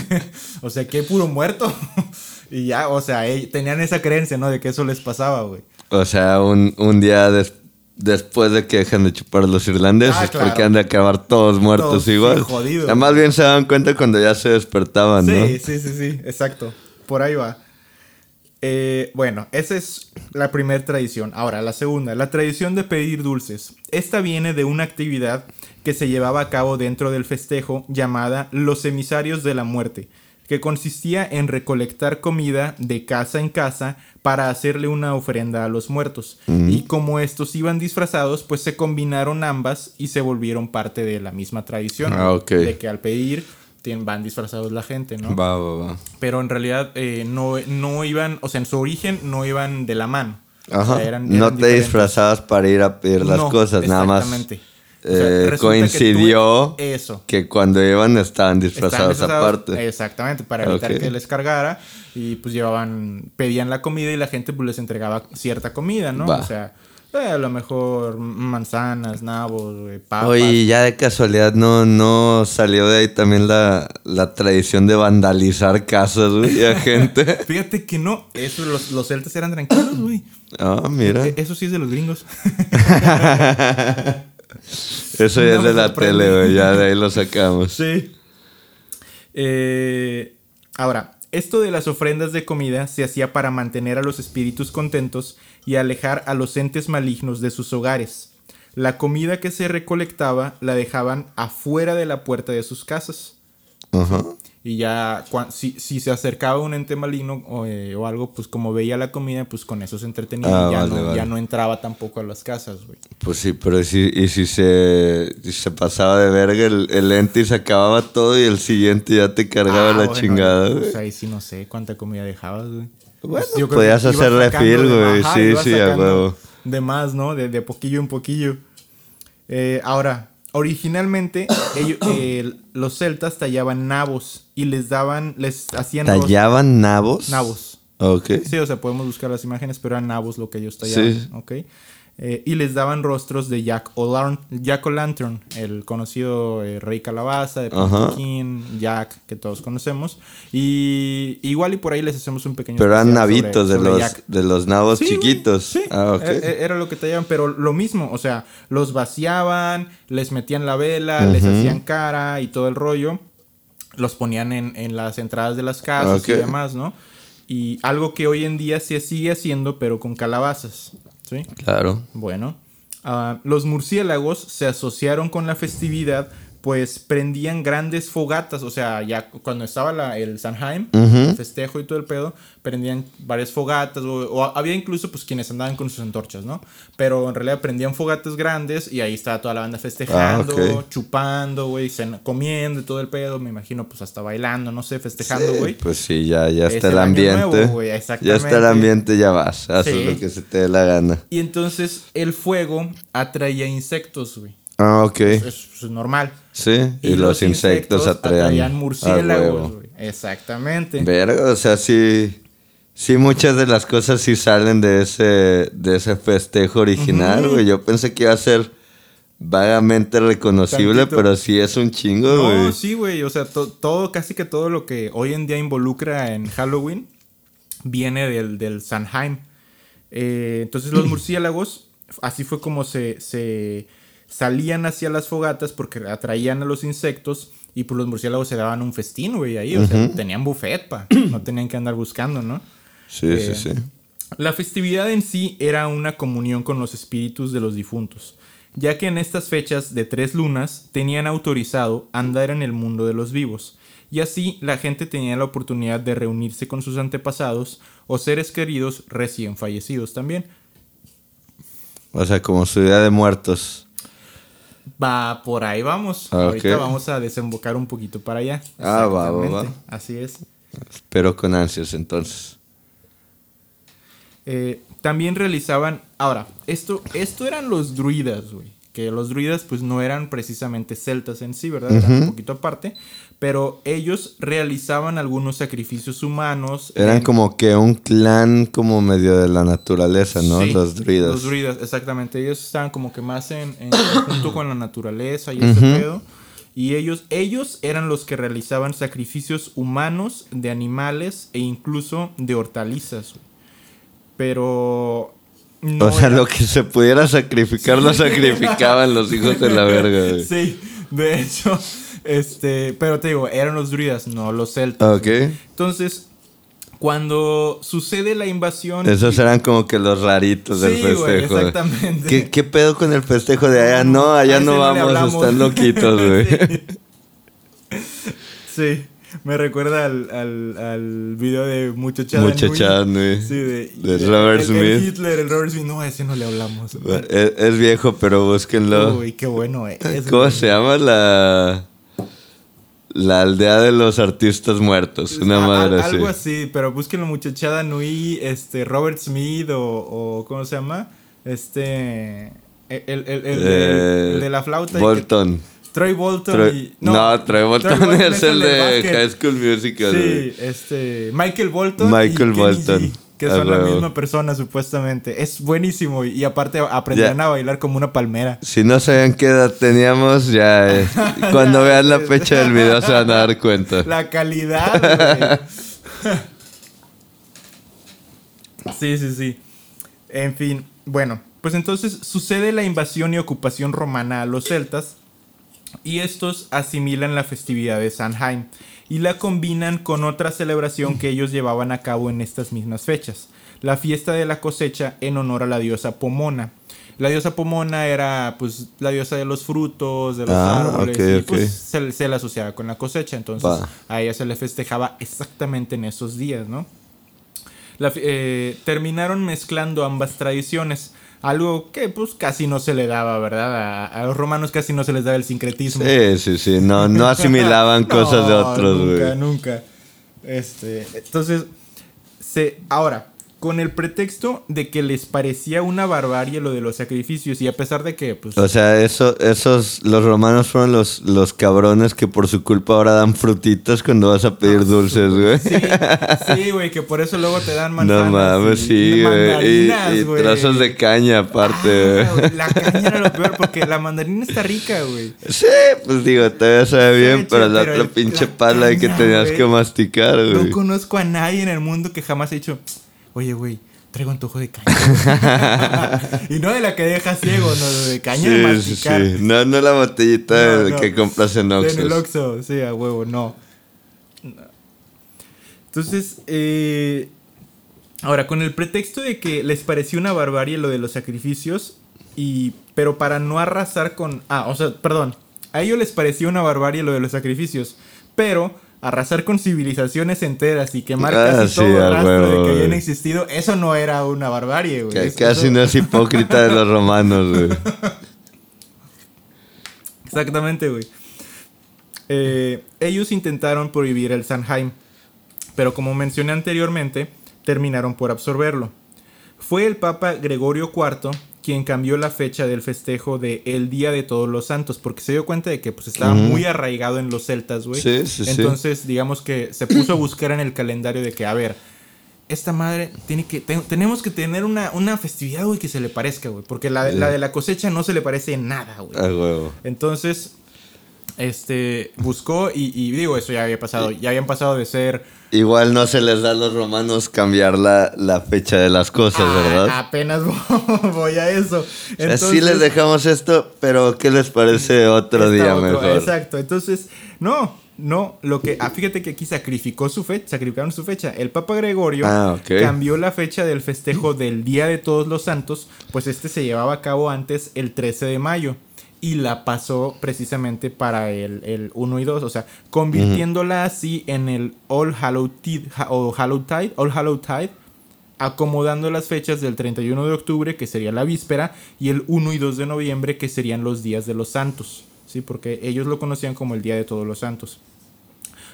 Speaker 2: güey. o sea, hay puro muerto. y ya, o sea, tenían esa creencia, ¿no? De que eso les pasaba, güey.
Speaker 3: O sea, un, un día des- después de que dejan de chupar los irlandeses,
Speaker 2: Ah, claro.
Speaker 3: porque han de acabar todos muertos
Speaker 2: Todos, sí,
Speaker 3: igual.
Speaker 2: jodidos.
Speaker 3: Ya más bien se dan cuenta cuando ya se despertaban, ¿no?
Speaker 2: Sí, sí, sí, sí, exacto. Por ahí va. Eh, bueno, esa es la primera tradición. Ahora, la segunda, la tradición de pedir dulces. Esta viene de una actividad que se llevaba a cabo dentro del festejo llamada Los emisarios de la muerte, que consistía en recolectar comida de casa en casa para hacerle una ofrenda a los muertos. Y como estos iban disfrazados, pues se combinaron ambas y se volvieron parte de la misma tradición.
Speaker 3: Ah, ok.
Speaker 2: De que al pedir van disfrazados la gente, ¿no?
Speaker 3: Va, va, va.
Speaker 2: Pero en realidad eh, no, no iban, o sea, en su origen no iban de la mano. O
Speaker 3: Ajá.
Speaker 2: sea, eran-
Speaker 3: no te
Speaker 2: diferentes.
Speaker 3: disfrazabas para ir a pedir las
Speaker 2: No,
Speaker 3: cosas, nada más.
Speaker 2: exactamente. O
Speaker 3: eh,
Speaker 2: sea, que tú-
Speaker 3: coincidió
Speaker 2: eso.
Speaker 3: que cuando iban estaban disfrazados
Speaker 2: disfrazados,
Speaker 3: aparte.
Speaker 2: Exactamente, para evitar que les cargara. Y pues llevaban, pedían la comida y la gente pues les entregaba cierta comida, ¿no?
Speaker 3: Va.
Speaker 2: O sea, eh, a lo mejor manzanas, nabos, güey, papas.
Speaker 3: Oye, ya de casualidad no, no salió de ahí también la, la tradición de vandalizar casas, güey, a gente.
Speaker 2: Fíjate que no, eso, los, los celtas eran tranquilos, güey.
Speaker 3: Ah, mira.
Speaker 2: Eh, Eso sí es de los gringos.
Speaker 3: Eso ya
Speaker 2: no
Speaker 3: es de la
Speaker 2: sorprende.
Speaker 3: tele, güey, ya de ahí lo sacamos.
Speaker 2: Sí. Eh, ahora, esto de las ofrendas de comida se hacía para mantener a los espíritus contentos y alejar a los entes malignos de sus hogares. La comida que se recolectaba la dejaban afuera de la puerta de sus casas.
Speaker 3: Ajá.
Speaker 2: Y ya, si, si se acercaba un ente maligno o, eh, o algo, pues como veía la comida, pues con eso se entretenía
Speaker 3: Ah,
Speaker 2: y ya,
Speaker 3: vale,
Speaker 2: no,
Speaker 3: vale.
Speaker 2: ya no entraba tampoco a las casas, güey.
Speaker 3: Pues sí, pero si, y si se, si se pasaba de verga el, el ente y se acababa todo y el siguiente ya te cargaba
Speaker 2: Ah,
Speaker 3: la
Speaker 2: bueno,
Speaker 3: chingada,
Speaker 2: pues
Speaker 3: güey.
Speaker 2: ahí sí no sé cuánta comida dejabas, güey.
Speaker 3: Bueno,
Speaker 2: Yo creo
Speaker 3: podías
Speaker 2: que ibas
Speaker 3: hacer
Speaker 2: sacando
Speaker 3: refil,
Speaker 2: de-
Speaker 3: güey.
Speaker 2: ajá,
Speaker 3: Sí, sí, a huevo.
Speaker 2: De más, ¿no? De, de poquillo en poquillo. Eh, ahora, originalmente ellos- eh, los celtas tallaban nabos y les daban, les hacían
Speaker 3: ¿Tallaban nabos?
Speaker 2: nabos.
Speaker 3: Ok.
Speaker 2: Sí, o sea, podemos buscar las imágenes, pero eran nabos lo que ellos tallaban,
Speaker 3: Sí.
Speaker 2: ¿ok? Eh, y les daban rostros de Jack O'Lantern, Jack O'Lantern, el conocido eh, rey calabaza, de. Pumpkin, Jack, que todos conocemos. Y igual y por ahí les hacemos un pequeño
Speaker 3: Pero eran
Speaker 2: sobre-
Speaker 3: navitos de
Speaker 2: sobre
Speaker 3: los,
Speaker 2: Jack.
Speaker 3: de los nabos
Speaker 2: Sí,
Speaker 3: chiquitos.
Speaker 2: sí.
Speaker 3: Ah.
Speaker 2: E- e- Era lo que tallaban, pero lo mismo, o sea, los vaciaban, les metían la vela, les hacían cara y todo el rollo. los ponían en, en las entradas de las casas y demás, ¿no? Y algo que hoy en día se sigue haciendo, pero con calabazas, ¿sí?
Speaker 3: Claro.
Speaker 2: Bueno, ah, los murciélagos se asociaron con la festividad, pues prendían grandes fogatas, o sea, ya cuando estaba la- el Sanheim, el festejo y todo el pedo, prendían varias fogatas, o, o había incluso pues quienes andaban con sus antorchas, ¿no? Pero en realidad prendían fogatas grandes y ahí estaba toda la banda festejando,
Speaker 3: Ah,
Speaker 2: chupando, güey, comiendo y todo el pedo, me imagino pues hasta bailando, no sé, festejando,
Speaker 3: Sí,
Speaker 2: güey.
Speaker 3: pues sí, ya, ya
Speaker 2: Es
Speaker 3: está
Speaker 2: el
Speaker 3: ambiente.
Speaker 2: nuevo,
Speaker 3: ya está el ambiente, ya vas. Haces
Speaker 2: Sí.
Speaker 3: lo que se te dé la gana.
Speaker 2: Y entonces el fuego atraía insectos, güey.
Speaker 3: Ah, ok.
Speaker 2: Es, es normal.
Speaker 3: Sí, y, los, insectos, atraían. a
Speaker 2: murciélagos. güey. Exactamente.
Speaker 3: Verga, o sea, sí. Sí, muchas de las cosas sí salen de ese, de ese festejo original, güey. Yo pensé que iba a ser vagamente reconocible,
Speaker 2: Tantito.
Speaker 3: pero sí es un chingo, güey.
Speaker 2: No, sí, güey. O sea, to- todo, casi que todo lo que hoy en día involucra en Halloween viene del, del Sanheim. Eh, entonces los murciélagos, así fue como se, se salían hacia las fogatas porque atraían a los insectos y pues los murciélagos se daban un festín, güey, ahí. O sea, tenían buffet, pa. No tenían que andar buscando, ¿no?
Speaker 3: Sí,
Speaker 2: Eh,
Speaker 3: sí, sí.
Speaker 2: La festividad en sí era una comunión con los espíritus de los difuntos, ya que en estas fechas de tres lunas tenían autorizado andar en el mundo de los vivos, y así la gente tenía la oportunidad de reunirse con sus antepasados o seres queridos recién fallecidos también.
Speaker 3: O sea, como su día de muertos.
Speaker 2: Va, por ahí vamos.
Speaker 3: Ah,
Speaker 2: Ahorita vamos a desembocar un poquito para allá.
Speaker 3: Ah, va, va, va.
Speaker 2: Así es.
Speaker 3: Espero con ansias entonces.
Speaker 2: Eh, también realizaban. Ahora, esto, esto eran los druidas, güey. Que los druidas, pues no eran precisamente celtas en sí, ¿verdad? Eran un poquito aparte. Pero ellos realizaban algunos sacrificios humanos.
Speaker 3: Eran
Speaker 2: en-
Speaker 3: como que un clan como medio de la naturaleza, ¿no?
Speaker 2: Sí,
Speaker 3: Los druidas.
Speaker 2: Los druidas, exactamente. Ellos estaban como que más en, en conjunto con la naturaleza y ese pedo. Y ellos, ellos eran los que realizaban sacrificios humanos de animales e incluso de hortalizas. Pero. No
Speaker 3: o sea,
Speaker 2: era-
Speaker 3: lo que se pudiera sacrificar lo sacrificaban los hijos de la verga, güey.
Speaker 2: Sí, de hecho, este, pero te digo, eran los druidas, no los celtas.
Speaker 3: Ok.
Speaker 2: Entonces, cuando sucede la invasión...
Speaker 3: Esos eran como que los raritos del
Speaker 2: Sí,
Speaker 3: festejo. güey.
Speaker 2: exactamente.
Speaker 3: ¿Qué, qué pedo con el festejo de allá? No, allá no vamos, están loquitos, güey.
Speaker 2: Sí, me recuerda al, al, al video de Muchachada
Speaker 3: Muchachada.
Speaker 2: Nui. Sí, de,
Speaker 3: De Robert
Speaker 2: el- el
Speaker 3: Smith.
Speaker 2: Hitler, el Robert Smith. No, a ese no le hablamos.
Speaker 3: Es, es viejo, pero búsquenlo.
Speaker 2: Uy, qué bueno es.
Speaker 3: ¿Cómo
Speaker 2: güey.
Speaker 3: se llama la la aldea de los artistas muertos? Una
Speaker 2: A-
Speaker 3: madre así.
Speaker 2: Algo así, pero búsquenlo muchachada Nui, este, Robert Smith o, o ¿cómo se llama? Este, el, el, el- el de, el de la flauta. y que-
Speaker 3: Bolton.
Speaker 2: Troy Bolton
Speaker 3: Troy-
Speaker 2: y...
Speaker 3: no, Troy Bolton es el de. High School Musical.
Speaker 2: Sí, este, Michael Bolton
Speaker 3: Michael
Speaker 2: y Kenny
Speaker 3: Bolton.
Speaker 2: G, que son la misma persona supuestamente. Es buenísimo y, y aparte aprenderán a bailar como una palmera.
Speaker 3: Si no sabían qué edad teníamos, ya eh, cuando vean la fecha del video se van a dar cuenta.
Speaker 2: La calidad, sí, sí, sí. En fin, bueno, pues entonces sucede la invasión y ocupación romana a los celtas y estos asimilan la festividad de Sanheim y la combinan con otra celebración que ellos llevaban a cabo en estas mismas fechas, la fiesta de la cosecha en honor a la diosa Pomona. La diosa Pomona era pues la diosa de los frutos, de los
Speaker 3: Ah,
Speaker 2: árboles, y pues se, se la asociaba con la cosecha, entonces a ella se le festejaba exactamente en esos días, ¿no? La eh, terminaron mezclando ambas tradiciones, algo que pues casi no se le daba, ¿verdad? A, a los romanos casi no se les daba el sincretismo.
Speaker 3: Sí, sí, sí. No, no asimilaban cosas de otros,
Speaker 2: Nunca,
Speaker 3: güey.
Speaker 2: nunca. Este, entonces, se, ahora, con el pretexto de que les parecía una barbarie lo de los sacrificios y a pesar de que, pues,
Speaker 3: O sea, eso, esos, los romanos fueron los, los cabrones que por su culpa ahora dan frutitas cuando vas a pedir dulces, güey.
Speaker 2: sí, sí, güey, que por eso luego te dan manzanas
Speaker 3: No mames, sí, güey.
Speaker 2: mandarinas,
Speaker 3: Y, y
Speaker 2: güey.
Speaker 3: trozos de caña aparte,
Speaker 2: Ah, la caña era lo peor porque la mandarina está rica, güey.
Speaker 3: Sí, pues digo, todavía sabe bien, pero la
Speaker 2: pero
Speaker 3: otra
Speaker 2: el-
Speaker 3: pinche
Speaker 2: la
Speaker 3: pala de que
Speaker 2: caña,
Speaker 3: tenías que masticar,
Speaker 2: No
Speaker 3: güey.
Speaker 2: conozco a nadie en el mundo que jamás ha dicho, oye, güey, traigo antojo de caña. y no de la que deja ciego, no, de caña de
Speaker 3: Sí, sí,
Speaker 2: masticar.
Speaker 3: sí. No, no la botellita
Speaker 2: No,
Speaker 3: de-
Speaker 2: no.
Speaker 3: que compras en
Speaker 2: En el
Speaker 3: Oxxo.
Speaker 2: Oxxo, sí, a huevo, no. Entonces, eh, ahora, con el pretexto de que les pareció una barbarie lo de los sacrificios, y, pero para no arrasar con... Ah, o sea, perdón. A ellos les pareció una barbarie lo de los sacrificios, pero arrasar con civilizaciones enteras y quemar
Speaker 3: Ah,
Speaker 2: casi
Speaker 3: sí,
Speaker 2: todo rastro
Speaker 3: huevo,
Speaker 2: de que habían existido, eso no era una barbarie, güey.
Speaker 3: Casi
Speaker 2: eso-
Speaker 3: no es hipócrita de los romanos, güey.
Speaker 2: Exactamente, güey. Eh, ellos intentaron prohibir el Sanheim, pero como mencioné anteriormente, terminaron por absorberlo. Fue el Papa Gregorio IV quien cambió la fecha del festejo de el Día de Todos los Santos, porque se dio cuenta de que pues, estaba muy arraigado en los celtas, güey.
Speaker 3: Sí, sí, sí.
Speaker 2: Entonces, digamos que se puso a buscar en el calendario de que, a ver, esta madre tiene que, te- tenemos que tener una, una festividad, güey, que se le parezca, güey, porque la, la de la cosecha no se le parece en nada, güey.
Speaker 3: A huevo.
Speaker 2: Entonces, este, buscó y, y digo, eso ya había pasado. Ya habían pasado de ser...
Speaker 3: Igual no se les da a los romanos cambiar la, la fecha de las cosas,
Speaker 2: Ah,
Speaker 3: ¿verdad?
Speaker 2: apenas voy a eso.
Speaker 3: O sea, sí les dejamos esto, pero ¿qué les parece otro día
Speaker 2: otro,
Speaker 3: mejor?
Speaker 2: Exacto. Entonces, no, no, lo que... ah, fíjate que aquí sacrificó su fecha, sacrificaron su fecha. El Papa Gregorio
Speaker 3: Ah, ok.
Speaker 2: cambió la fecha del festejo del Día de Todos los Santos, pues este se llevaba a cabo antes el 13 de mayo. Y la pasó precisamente para el, el 1 y 2, o sea, convirtiéndola así en el All Hallow Tide, o Hallow Tide, All Hallow Tide, acomodando las fechas del 31 de octubre, que sería la víspera, y el 1 y 2 de noviembre, que serían los días de los santos, ¿sí? Porque ellos lo conocían como el Día de Todos los Santos.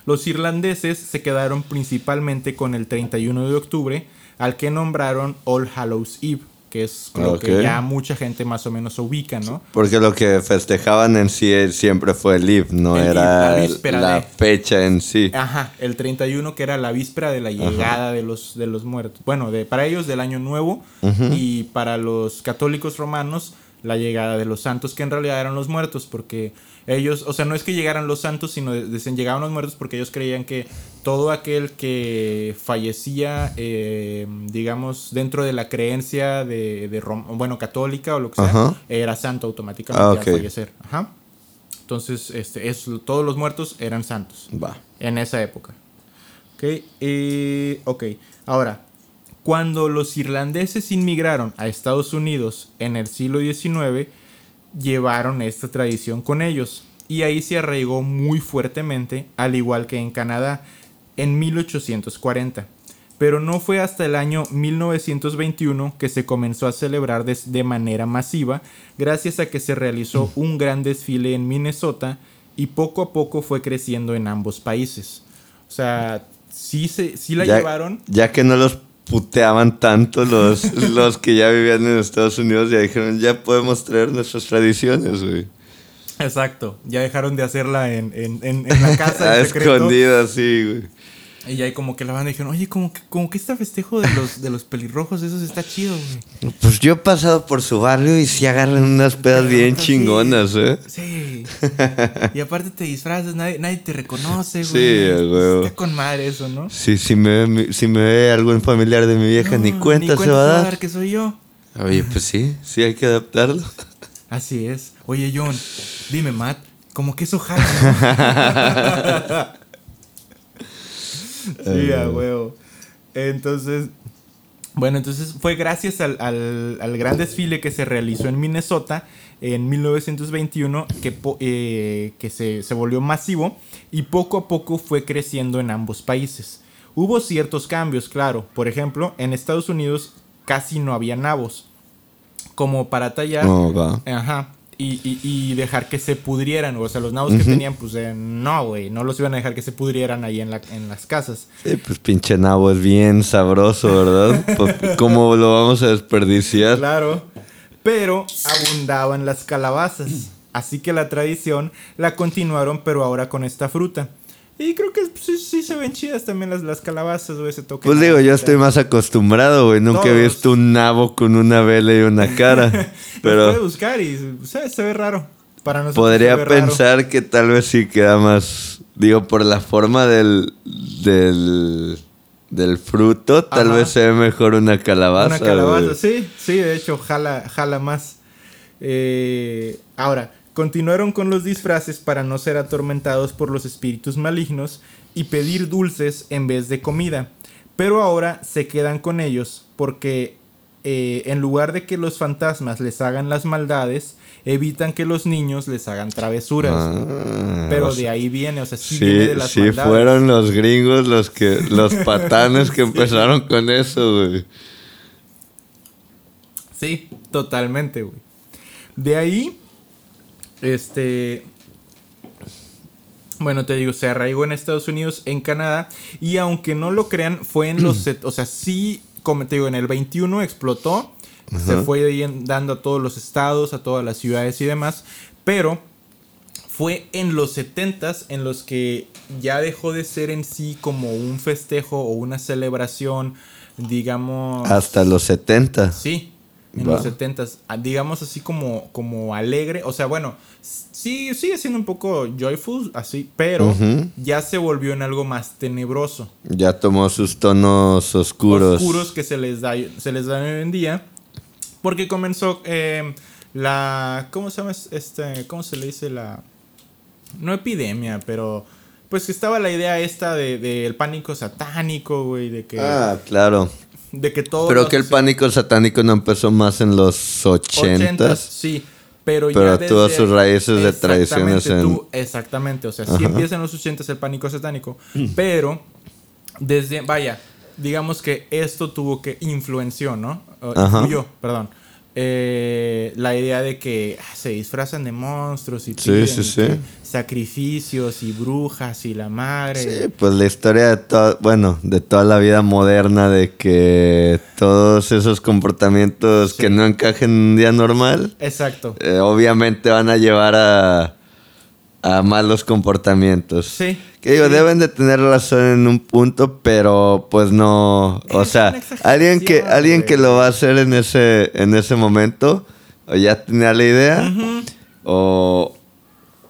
Speaker 2: Los irlandeses se quedaron principalmente con el 31 de octubre, al que nombraron All Hallows Eve, que es lo que ya mucha gente más o menos ubica, ¿no?
Speaker 3: Porque lo que festejaban en sí siempre fue el Eve, no
Speaker 2: El
Speaker 3: era
Speaker 2: la de-
Speaker 3: fecha en sí.
Speaker 2: Ajá, el 31 que era la víspera de la llegada de los, de los muertos. Bueno, de, para ellos del año nuevo y para los católicos romanos la llegada de los santos, que en realidad eran los muertos, porque ellos, o sea, no es que llegaran los santos, sino decían llegaban los muertos porque ellos creían que todo aquel que fallecía, eh, digamos, dentro de la creencia de, de bueno, católica o lo que sea,
Speaker 3: Ajá.
Speaker 2: era santo automáticamente
Speaker 3: Ah,
Speaker 2: al fallecer. Ajá. Entonces, este, es, todos los muertos eran santos
Speaker 3: Va.
Speaker 2: en esa época. Ok, ok. Ahora, cuando los irlandeses inmigraron a Estados Unidos en el siglo XIX, llevaron esta tradición con ellos y ahí se arraigó muy fuertemente, al igual que en Canadá, en 1840. Pero no fue hasta el año 1921 que se comenzó a celebrar de manera masiva, gracias a que se realizó un gran desfile en Minnesota y poco a poco fue creciendo en ambos países. O sea, sí, se, sí la
Speaker 3: ya,
Speaker 2: llevaron.
Speaker 3: ya que no los puteaban tanto los, los que ya vivían en Estados Unidos, ya dijeron, ya podemos traer nuestras tradiciones, güey.
Speaker 2: Exacto, ya dejaron de hacerla en, en, en- en la casa
Speaker 3: A escondidas, sí, güey.
Speaker 2: Y ahí como que la banda dijeron, oye, como que, como que este festejo de los, de los pelirrojos, eso está chido, güey.
Speaker 3: Pues yo he pasado por su barrio y sí agarran unas pedas bien
Speaker 2: Sí.
Speaker 3: chingonas, ¿eh?
Speaker 2: Sí. Y aparte te disfrazas, nadie, nadie te reconoce, güey.
Speaker 3: Sí, huevo.
Speaker 2: Está con madre eso, ¿no?
Speaker 3: Sí, si me, ve- si me ve algún familiar de mi vieja, ni
Speaker 2: No,
Speaker 3: cuenta se va a dar.
Speaker 2: que soy yo.
Speaker 3: Oye, pues sí, sí hay que adaptarlo.
Speaker 2: Así es. Oye, John, dime, Matt, como que eso jala. sí, a huevo. Entonces, bueno, entonces fue gracias al, al- al gran desfile que se realizó en Minnesota en 1921 que, eh, que se, se volvió masivo y poco a poco fue creciendo en ambos países. Hubo ciertos cambios, claro. Por ejemplo, en Estados Unidos casi no había nabos. Como para tallar. Ajá. Y, y- y dejar que se pudrieran. O sea, los nabos que tenían, pues eh, no, güey. No los iban a dejar que se pudrieran ahí en, la, en las casas.
Speaker 3: Sí, pues pinche nabo es bien sabroso, ¿verdad? Pues, ¿Cómo lo vamos a desperdiciar?
Speaker 2: Claro. Pero abundaban las calabazas. Así que la tradición la continuaron, pero ahora con esta fruta. Y creo que sí, sí se ven chidas también las, las calabazas, güey. Se tocan.
Speaker 3: Pues digo, yo estoy más acostumbrado, güey. Nunca he visto un nabo con una vela y una cara.
Speaker 2: Pero. puede buscar y se, se ve raro. Para nosotros se
Speaker 3: podría
Speaker 2: raro.
Speaker 3: pensar que tal vez sí queda más. Digo, por la forma del. del. del fruto, tal
Speaker 2: Ajá.
Speaker 3: vez se ve mejor una calabaza.
Speaker 2: Una calabaza,
Speaker 3: güey.
Speaker 2: sí, sí, de hecho, jala, jala más. Eh, ahora, continuaron con los disfraces para no ser atormentados por los espíritus malignos y pedir dulces en vez de comida. Pero ahora se quedan con ellos porque eh, en lugar de que los fantasmas les hagan las maldades, evitan que los niños les hagan travesuras.
Speaker 3: Ah,
Speaker 2: Pero
Speaker 3: o
Speaker 2: de ahí viene, o sea, sí,
Speaker 3: Sí,
Speaker 2: viene de las
Speaker 3: sí
Speaker 2: maldades.
Speaker 3: fueron los gringos los que, los patanes que empezaron con eso, güey.
Speaker 2: Sí, totalmente, güey. De ahí, este... Bueno, te digo, se arraigó en Estados Unidos, en Canadá, y aunque no lo crean, fue en los... O sea, sí, como te digo, en el 21 explotó, se fue dando a todos los estados, a todas las ciudades y demás, pero fue en los 70s en los que ya dejó de ser en sí como un festejo o una celebración, digamos...
Speaker 3: Hasta los 70.
Speaker 2: Sí, en
Speaker 3: Va.
Speaker 2: los 70 digamos así como, como alegre, o sea, bueno, sí, sigue siendo un poco joyful, así, pero ya se volvió en algo más tenebroso.
Speaker 3: Ya tomó sus tonos oscuros.
Speaker 2: Oscuros que se les da, se les da hoy en día, porque comenzó eh, la, ¿cómo se llama este, cómo se le dice la, no epidemia, pero pues que estaba la idea esta de del pánico satánico, güey, de que,
Speaker 3: Ah, claro.
Speaker 2: De que todo
Speaker 3: Pero que el pánico satánico no empezó más en los 80
Speaker 2: sí. Pero,
Speaker 3: Pero
Speaker 2: ya desde-
Speaker 3: sus raíces de
Speaker 2: Exactamente,
Speaker 3: tradiciones en-
Speaker 2: tuvo- exactamente, o sea, sí
Speaker 3: Ajá.
Speaker 2: empieza en los 80 el pánico satánico, pero desde, vaya, digamos que esto tuvo que influenció, ¿no?
Speaker 3: Ajá.
Speaker 2: influyó, perdón. Eh, la idea de que ah, se disfrazan de monstruos y piden
Speaker 3: sí, sí.
Speaker 2: que sacrificios y brujas y la madre.
Speaker 3: Sí, pues la historia de toda, bueno, de toda la vida moderna de que todos esos comportamientos que no encajen en un día normal,
Speaker 2: Exacto.
Speaker 3: eh, obviamente van a llevar a, a malos comportamientos.
Speaker 2: Sí.
Speaker 3: Que digo,
Speaker 2: sí.
Speaker 3: deben de tener razón en un punto, pero pues no, o sea, alguien que alguien que lo va a hacer en ese en ese momento o ya tenía la idea o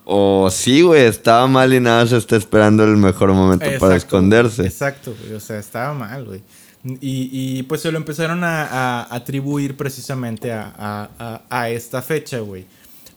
Speaker 3: o sí, güey, estaba mal y nada se está esperando el mejor momento para esconderse.
Speaker 2: Exacto, güey, o sea, estaba mal, güey. Y, y, pues se lo empezaron a, a atribuir precisamente a, a- a- a esta fecha, güey.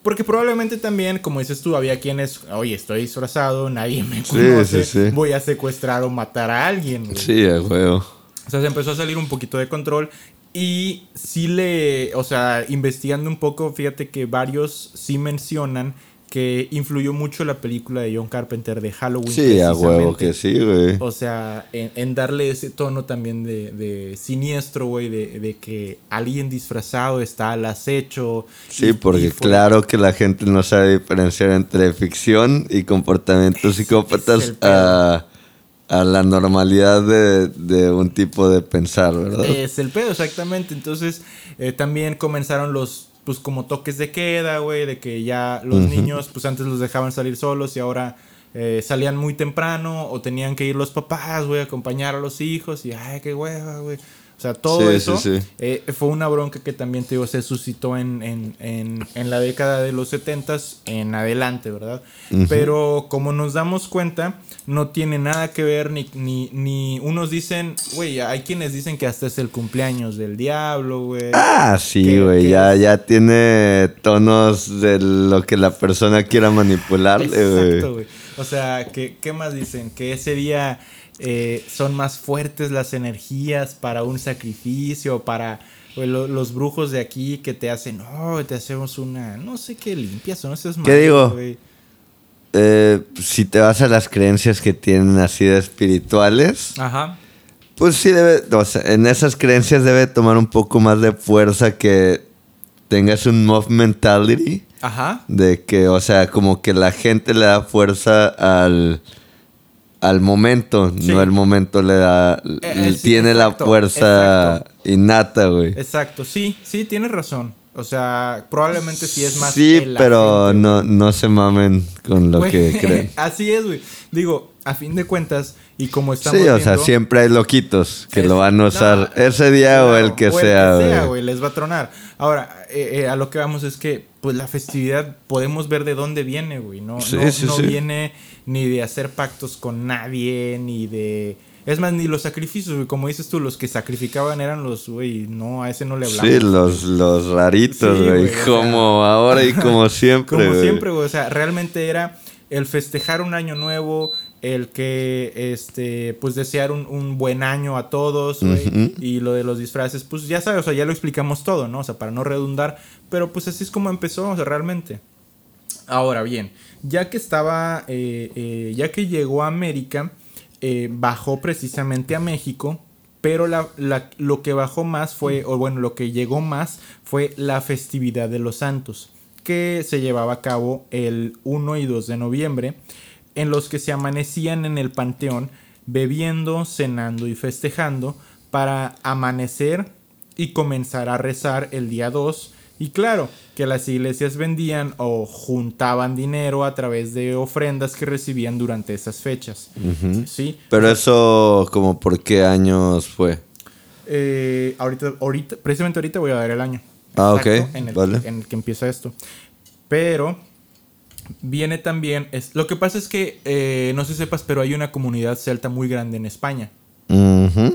Speaker 2: Porque probablemente también, como dices tú, había quienes, oye, estoy disfrazado, nadie me conoce,
Speaker 3: sí, sí.
Speaker 2: voy a secuestrar o matar a alguien, güey.
Speaker 3: Sí, a huevo.
Speaker 2: O sea, se empezó a salir un poquito de control. Y sí le, o sea, investigando un poco, fíjate que varios sí mencionan que influyó mucho la película de John Carpenter de Halloween.
Speaker 3: Sí, a huevo que sí, güey.
Speaker 2: O sea, en, en darle ese tono también de, de siniestro, güey, de, de que alguien disfrazado está al acecho.
Speaker 3: Sí,
Speaker 2: y-
Speaker 3: porque
Speaker 2: y fue-
Speaker 3: claro que la gente no sabe diferenciar entre ficción y comportamientos psicópatas a, a la normalidad de, de un tipo de pensar, ¿verdad?
Speaker 2: Es el pedo, exactamente. Entonces, eh, también comenzaron los, pues, como toques de queda, güey, de que ya los niños, pues, antes los dejaban salir solos y ahora eh, salían muy temprano o tenían que ir los papás, güey, a acompañar a los hijos y, ay, qué hueva, güey. O sea, todo
Speaker 3: Sí,
Speaker 2: eso
Speaker 3: sí, sí.
Speaker 2: eh, fue una bronca que también, te digo, se suscitó en, en, en, en la década de los 70s en adelante, ¿verdad? Pero como nos damos cuenta, no tiene nada que ver, ni, ni, ni unos dicen, güey, hay quienes dicen que hasta es el cumpleaños del diablo, güey.
Speaker 3: Ah, sí, güey, ya,
Speaker 2: es-
Speaker 3: ya tiene tonos de lo que la persona quiera manipularle,
Speaker 2: Exacto,
Speaker 3: güey.
Speaker 2: güey. O sea, ¿qué, ¿qué más dicen? Que ese día eh, son más fuertes las energías para un sacrificio, para lo- los brujos de aquí que te hacen, no, te hacemos una, no sé qué limpias o no sé
Speaker 3: ¿Qué digo? Eh, si te vas a las creencias que tienen así de espirituales,
Speaker 2: Ajá.
Speaker 3: pues sí debe, o sea, en esas creencias debe tomar un poco más de fuerza que tengas un mob mentality.
Speaker 2: Ajá.
Speaker 3: De que, o sea, como que la gente le da fuerza al, al momento,
Speaker 2: Sí.
Speaker 3: no el momento le da,
Speaker 2: Eh, sí,
Speaker 3: tiene
Speaker 2: exacto,
Speaker 3: la fuerza
Speaker 2: exacto.
Speaker 3: innata, güey.
Speaker 2: Exacto, sí, sí, tienes razón. O sea, probablemente sí es más.
Speaker 3: Sí, pero no, no se mamen con lo que creen.
Speaker 2: Así es, güey. Digo, a fin de cuentas, y como estamos
Speaker 3: Sí, o sea, siempre hay loquitos que
Speaker 2: es-
Speaker 3: lo van a usar
Speaker 2: no,
Speaker 3: ese día o
Speaker 2: claro,
Speaker 3: el que sea, güey.
Speaker 2: Les va a tronar. Ahora, eh, eh, a lo que vamos es que, pues la festividad podemos ver de dónde viene, güey. No,
Speaker 3: Sí,
Speaker 2: no,
Speaker 3: sí,
Speaker 2: no
Speaker 3: sí.
Speaker 2: viene ni de hacer pactos con nadie, ni de. Es más, ni los sacrificios, güey. Como dices tú, los que sacrificaban eran los, güey, no, a ese no le hablamos.
Speaker 3: Sí, los, los raritos, güey.
Speaker 2: o sea,
Speaker 3: como ahora y como siempre,
Speaker 2: Como
Speaker 3: güey.
Speaker 2: siempre, güey. O sea, realmente era el festejar un año nuevo, el que, este, pues desear un, un buen año a todos, güey. Y lo de los disfraces, pues ya sabes, o sea, ya lo explicamos todo, ¿no? O sea, para no redundar, pero pues así es como empezó, o sea, realmente. Ahora bien, ya que estaba, eh, eh, ya que llegó a América, eh, bajó precisamente a México, pero la, la- lo que bajó más fue, o bueno, lo que llegó más fue la festividad de los santos, que se llevaba a cabo el 1 y 2 de noviembre, en los que se amanecían en el panteón bebiendo, cenando y festejando para amanecer y comenzar a rezar el día 2. Y claro, que las iglesias vendían o juntaban dinero a través de ofrendas que recibían durante esas fechas. ¿Sí?
Speaker 3: Pero eso, como por qué años fue?
Speaker 2: Eh, ahorita, ahorita, precisamente ahorita voy a dar el año.
Speaker 3: Ah, ok,
Speaker 2: En el,
Speaker 3: vale.
Speaker 2: en el que empieza esto. Pero viene también. Es, lo que pasa es que, eh, no sé si sepas, pero hay una comunidad celta muy grande en España.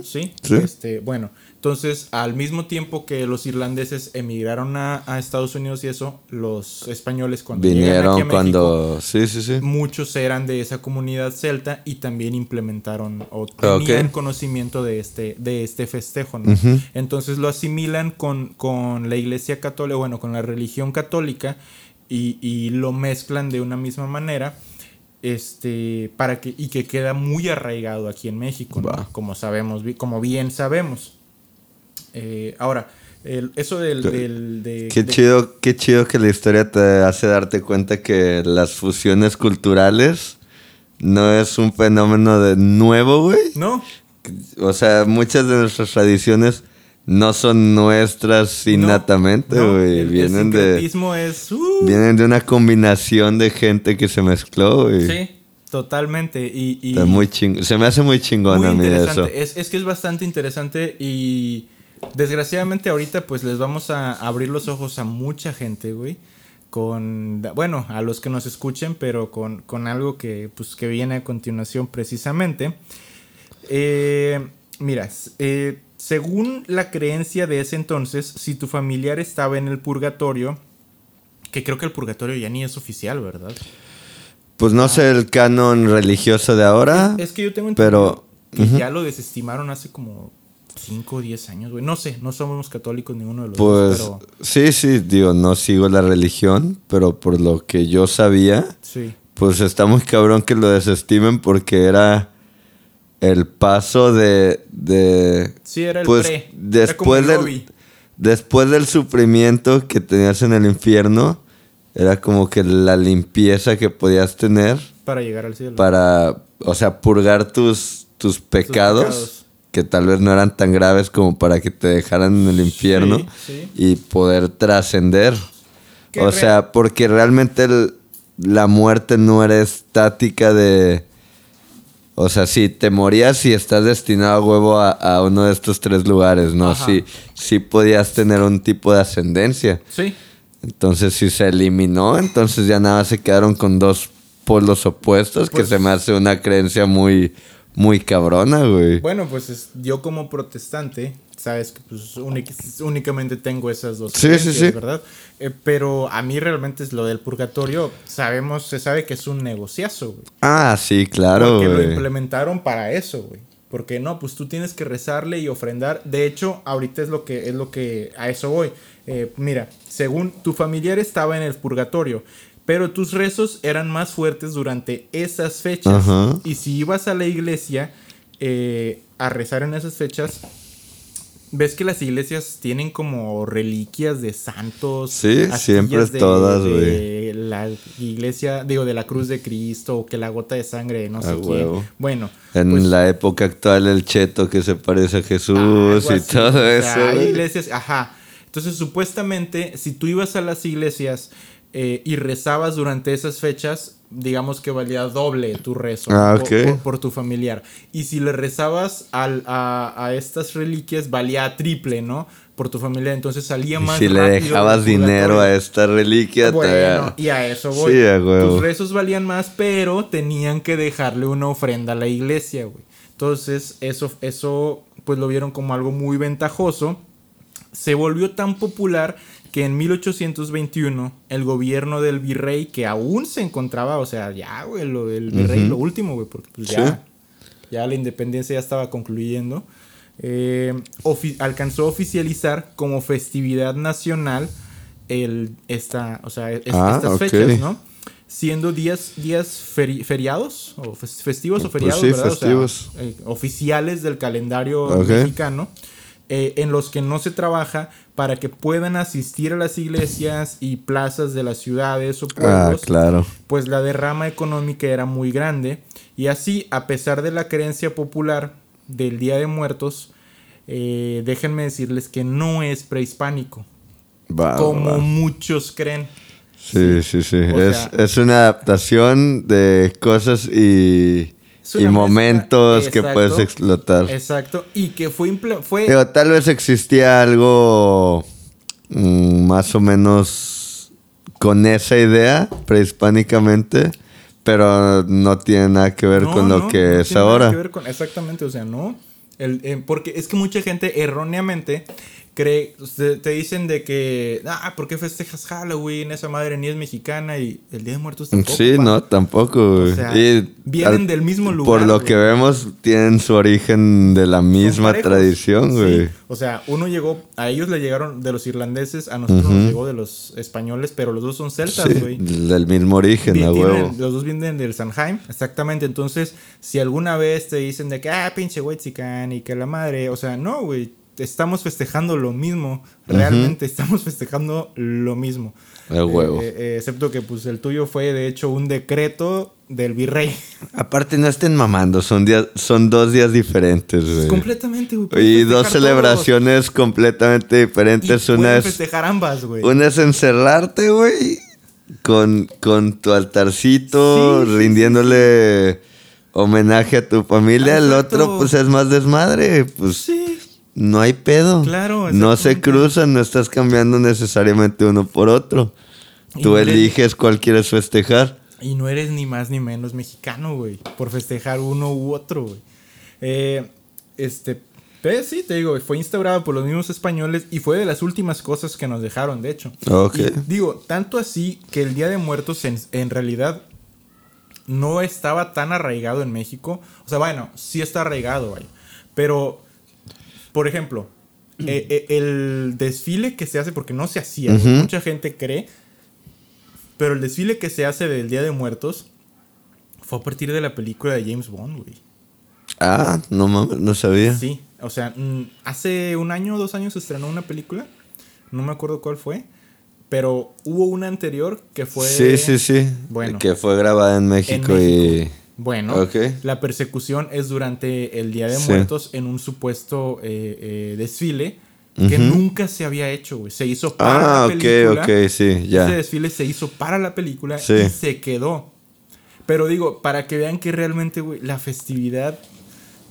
Speaker 2: ¿Sí?
Speaker 3: Sí.
Speaker 2: Este, bueno, entonces al mismo tiempo que los irlandeses emigraron a, a Estados Unidos y eso, los españoles cuando llegan aquí a
Speaker 3: Vinieron
Speaker 2: México,
Speaker 3: cuando... Sí, sí, sí.
Speaker 2: muchos eran de esa comunidad celta y también implementaron o tenían conocimiento de este, de este festejo. Entonces lo asimilan con, con la iglesia católica, bueno, con la religión católica y, y lo mezclan de una misma manera. Este, para que, y que queda muy arraigado aquí en México, como sabemos, como bien sabemos. Eh, ahora, el- eso del,
Speaker 3: Qué-
Speaker 2: del- de,
Speaker 3: Qué
Speaker 2: de-
Speaker 3: chido, qué chido que la historia te hace darte cuenta que las fusiones culturales no es un fenómeno de nuevo, güey.
Speaker 2: ¿No?
Speaker 3: O sea, muchas de nuestras tradiciones no son nuestras innatamente,
Speaker 2: No, no,
Speaker 3: güey.
Speaker 2: el- el
Speaker 3: Vienen de
Speaker 2: es... uh,
Speaker 3: vienen de una combinación de gente que se mezcló, güey.
Speaker 2: Sí, totalmente. Y, y
Speaker 3: Está muy ching- se me hace muy chingón
Speaker 2: muy
Speaker 3: a mí eso.
Speaker 2: Es, es que es bastante interesante y desgraciadamente ahorita pues les vamos a abrir los ojos a mucha gente, güey. Con, bueno, a los que nos escuchen, pero con, con algo que, pues, que viene a continuación precisamente. Eh, mira, eh, según la creencia de ese entonces, si tu familiar estaba en el purgatorio, que creo que el purgatorio ya ni es oficial, ¿verdad?
Speaker 3: Pues no sé el canon religioso de ahora.
Speaker 2: Es que yo tengo entendido
Speaker 3: pero-
Speaker 2: que ya lo desestimaron hace como 5 o 10 años, güey. No sé, no somos católicos ninguno de los
Speaker 3: Pues
Speaker 2: dos, pero
Speaker 3: sí, sí, digo, no sigo la religión, pero por lo que yo sabía,
Speaker 2: sí.
Speaker 3: pues está muy cabrón que lo desestimen porque era el paso de... de
Speaker 2: Sí, era el
Speaker 3: pues
Speaker 2: pre.
Speaker 3: Después
Speaker 2: el
Speaker 3: del, después del sufrimiento que tenías en el infierno, era como que la limpieza que podías tener
Speaker 2: Para llegar al cielo.
Speaker 3: para, o sea, purgar tus, tus pecados,
Speaker 2: pecados.
Speaker 3: que tal vez no eran tan graves como para que te dejaran en el infierno
Speaker 2: Sí, sí.
Speaker 3: y poder trascender. O sea, porque realmente el- la muerte no era estática de... O sea, si te morías y estás destinado a huevo a, a uno de estos tres lugares, ¿no?
Speaker 2: Ajá.
Speaker 3: Sí, sí podías tener un tipo de ascendencia.
Speaker 2: Sí.
Speaker 3: Entonces, si se eliminó, entonces ya nada se quedaron con dos polos opuestos, que
Speaker 2: Pues-
Speaker 3: se me hace una creencia muy, muy cabrona, güey.
Speaker 2: Bueno, pues es- yo como protestante, sabes que pues únic- únicamente tengo esas dos
Speaker 3: Sí, sí.
Speaker 2: ¿verdad? Eh, pero a mí realmente es lo del purgatorio, sabemos, se sabe que es un negociazo, güey.
Speaker 3: Ah, sí, claro,
Speaker 2: Porque lo implementaron para eso, güey. Porque no, pues tú tienes que rezarle y ofrendar. De hecho, ahorita es lo que es lo que a eso voy. Eh, mira, según tu familiar estaba en el purgatorio, pero tus rezos eran más fuertes durante esas fechas.
Speaker 3: Ajá.
Speaker 2: Y si ibas a la iglesia eh, a rezar en esas fechas, ves que las iglesias tienen como reliquias de santos.
Speaker 3: Sí, siempre
Speaker 2: de-
Speaker 3: todas,
Speaker 2: de La iglesia, digo, de la cruz de Cristo, o que la gota de sangre de no sé quién.
Speaker 3: huevo.
Speaker 2: Bueno,
Speaker 3: En
Speaker 2: pues,
Speaker 3: la época actual, el cheto que se parece a Jesús
Speaker 2: algo
Speaker 3: y
Speaker 2: así.
Speaker 3: todo
Speaker 2: O sea,
Speaker 3: eso.
Speaker 2: hay
Speaker 3: güey.
Speaker 2: iglesias, ajá. Entonces, supuestamente, si tú ibas a las iglesias eh, y rezabas durante esas fechas, digamos que valía doble tu rezo
Speaker 3: Ah,
Speaker 2: por,
Speaker 3: ok.
Speaker 2: por- por tu familiar. Y si le rezabas al- a, a estas reliquias, valía triple, ¿no? Por tu familiar. Entonces salía
Speaker 3: Y
Speaker 2: más
Speaker 3: si le dejabas dinero a esta reliquia,
Speaker 2: Bueno,
Speaker 3: todavía-
Speaker 2: y a eso voy.
Speaker 3: Sí, a.
Speaker 2: Tus rezos valían más, pero tenían que dejarle una ofrenda a la iglesia, güey. Entonces, eso, eso, pues lo vieron como algo muy ventajoso. se volvió tan popular que en 1821 el gobierno del virrey, que aún se encontraba, o sea, ya, güey, lo del virrey, lo último, güey, porque pues, ya, ya la independencia ya estaba concluyendo, eh, alcanzó a oficializar como festividad nacional el, esta, o sea,
Speaker 3: Ah,
Speaker 2: estas fechas, ¿no? Siendo días, días feri- feriados, o fes- festivos o
Speaker 3: Pues
Speaker 2: feriados,
Speaker 3: sí,
Speaker 2: ¿verdad? O sea,
Speaker 3: festivos.
Speaker 2: eh, oficiales del calendario
Speaker 3: Ok.
Speaker 2: mexicano, eh, en los que no se trabaja para que puedan asistir a las iglesias y plazas de las ciudades o
Speaker 3: Ah,
Speaker 2: pueblos,
Speaker 3: claro.
Speaker 2: pues la derrama económica era muy grande. Y así, a pesar de la creencia popular del Día de Muertos, eh, déjenme decirles que no es prehispánico,
Speaker 3: Va,
Speaker 2: como muchos creen.
Speaker 3: Sí, sí, sí. Es,
Speaker 2: sea-
Speaker 3: es una adaptación de cosas y, y momentos que puedes explotar.
Speaker 2: Exacto. Y que fue... fue
Speaker 3: Digo, tal vez existía algo mm, más o menos con esa idea prehispánicamente, pero no tiene nada que ver
Speaker 2: No,
Speaker 3: con lo
Speaker 2: no,
Speaker 3: que
Speaker 2: no
Speaker 3: es
Speaker 2: tiene nada
Speaker 3: ahora.
Speaker 2: que ver con- exactamente, o sea, no. El, eh, porque es que mucha gente erróneamente cree, te, dicen de que, ah, ¿por qué festejas Halloween? Esa madre ni es mexicana y el Día de Muertos tampoco.
Speaker 3: Sí,
Speaker 2: pa".
Speaker 3: no, tampoco.
Speaker 2: O sea,
Speaker 3: Y
Speaker 2: vienen
Speaker 3: al-
Speaker 2: del mismo lugar.
Speaker 3: Por lo
Speaker 2: güey.
Speaker 3: que vemos, tienen su origen de la misma tradición,
Speaker 2: Sí,
Speaker 3: güey.
Speaker 2: O sea, uno llegó, a ellos le llegaron de los irlandeses, a nosotros nos llegó de los españoles, pero los dos son celtas,
Speaker 3: Sí,
Speaker 2: güey.
Speaker 3: del mismo origen,
Speaker 2: Bien,
Speaker 3: a
Speaker 2: tienen-
Speaker 3: huevo.
Speaker 2: los dos vienen del Sanheim, exactamente. Entonces, si alguna vez te dicen de que, ah, pinche güey y que la madre, o sea, no, güey, estamos festejando lo mismo. Realmente estamos festejando lo mismo.
Speaker 3: A huevo.
Speaker 2: Eh, eh, excepto que, pues, el tuyo fue, de hecho, un decreto del virrey.
Speaker 3: Aparte, no estén mamando, son, días, son dos días diferentes, güey.
Speaker 2: Completamente, güey.
Speaker 3: Y dos celebraciones completamente
Speaker 2: todos.
Speaker 3: Diferentes. Una es,
Speaker 2: festejar ambas, güey.
Speaker 3: una es encerrarte, güey, con, con tu altarcito,
Speaker 2: Sí,
Speaker 3: rindiéndole homenaje a tu familia. El otro, pues, es más desmadre. Pues,
Speaker 2: Sí.
Speaker 3: No hay pedo.
Speaker 2: Claro,
Speaker 3: No se cruzan, no estás cambiando necesariamente uno por otro.
Speaker 2: Y
Speaker 3: Tú
Speaker 2: no eres-
Speaker 3: eliges cuál quieres festejar.
Speaker 2: Y no eres ni más ni menos mexicano, güey. Por festejar uno u otro, güey. Eh, este. Pues sí, te digo, fue instaurado por los mismos españoles y fue de las últimas cosas que nos dejaron, de hecho.
Speaker 3: Ok.
Speaker 2: Y digo, tanto así que el Día de Muertos en, en realidad no estaba tan arraigado en México. O sea, bueno, sí está arraigado, güey. Pero, por ejemplo, eh, eh, el desfile que se hace, porque no se hacía, mucha gente cree, pero el desfile que se hace del Día de Muertos fue a partir de la película de James Bond, güey.
Speaker 3: Ah, no mames, no sabía.
Speaker 2: Sí, o sea, mm, hace un año o dos años se estrenó una película, no me acuerdo cuál fue, pero hubo una anterior que fue...
Speaker 3: Sí, sí, sí.
Speaker 2: Bueno.
Speaker 3: Que fue grabada en México,
Speaker 2: En
Speaker 3: y.
Speaker 2: Bueno,
Speaker 3: Ok.
Speaker 2: la persecución es durante el Día de
Speaker 3: Sí.
Speaker 2: Muertos en un supuesto eh, eh, desfile que nunca se había hecho, güey. Se hizo para
Speaker 3: Ah,
Speaker 2: la
Speaker 3: ok,
Speaker 2: película.
Speaker 3: ok, sí, ya.
Speaker 2: Ese desfile se hizo para la película
Speaker 3: Sí.
Speaker 2: y se quedó. Pero digo, para que vean que realmente, güey, la festividad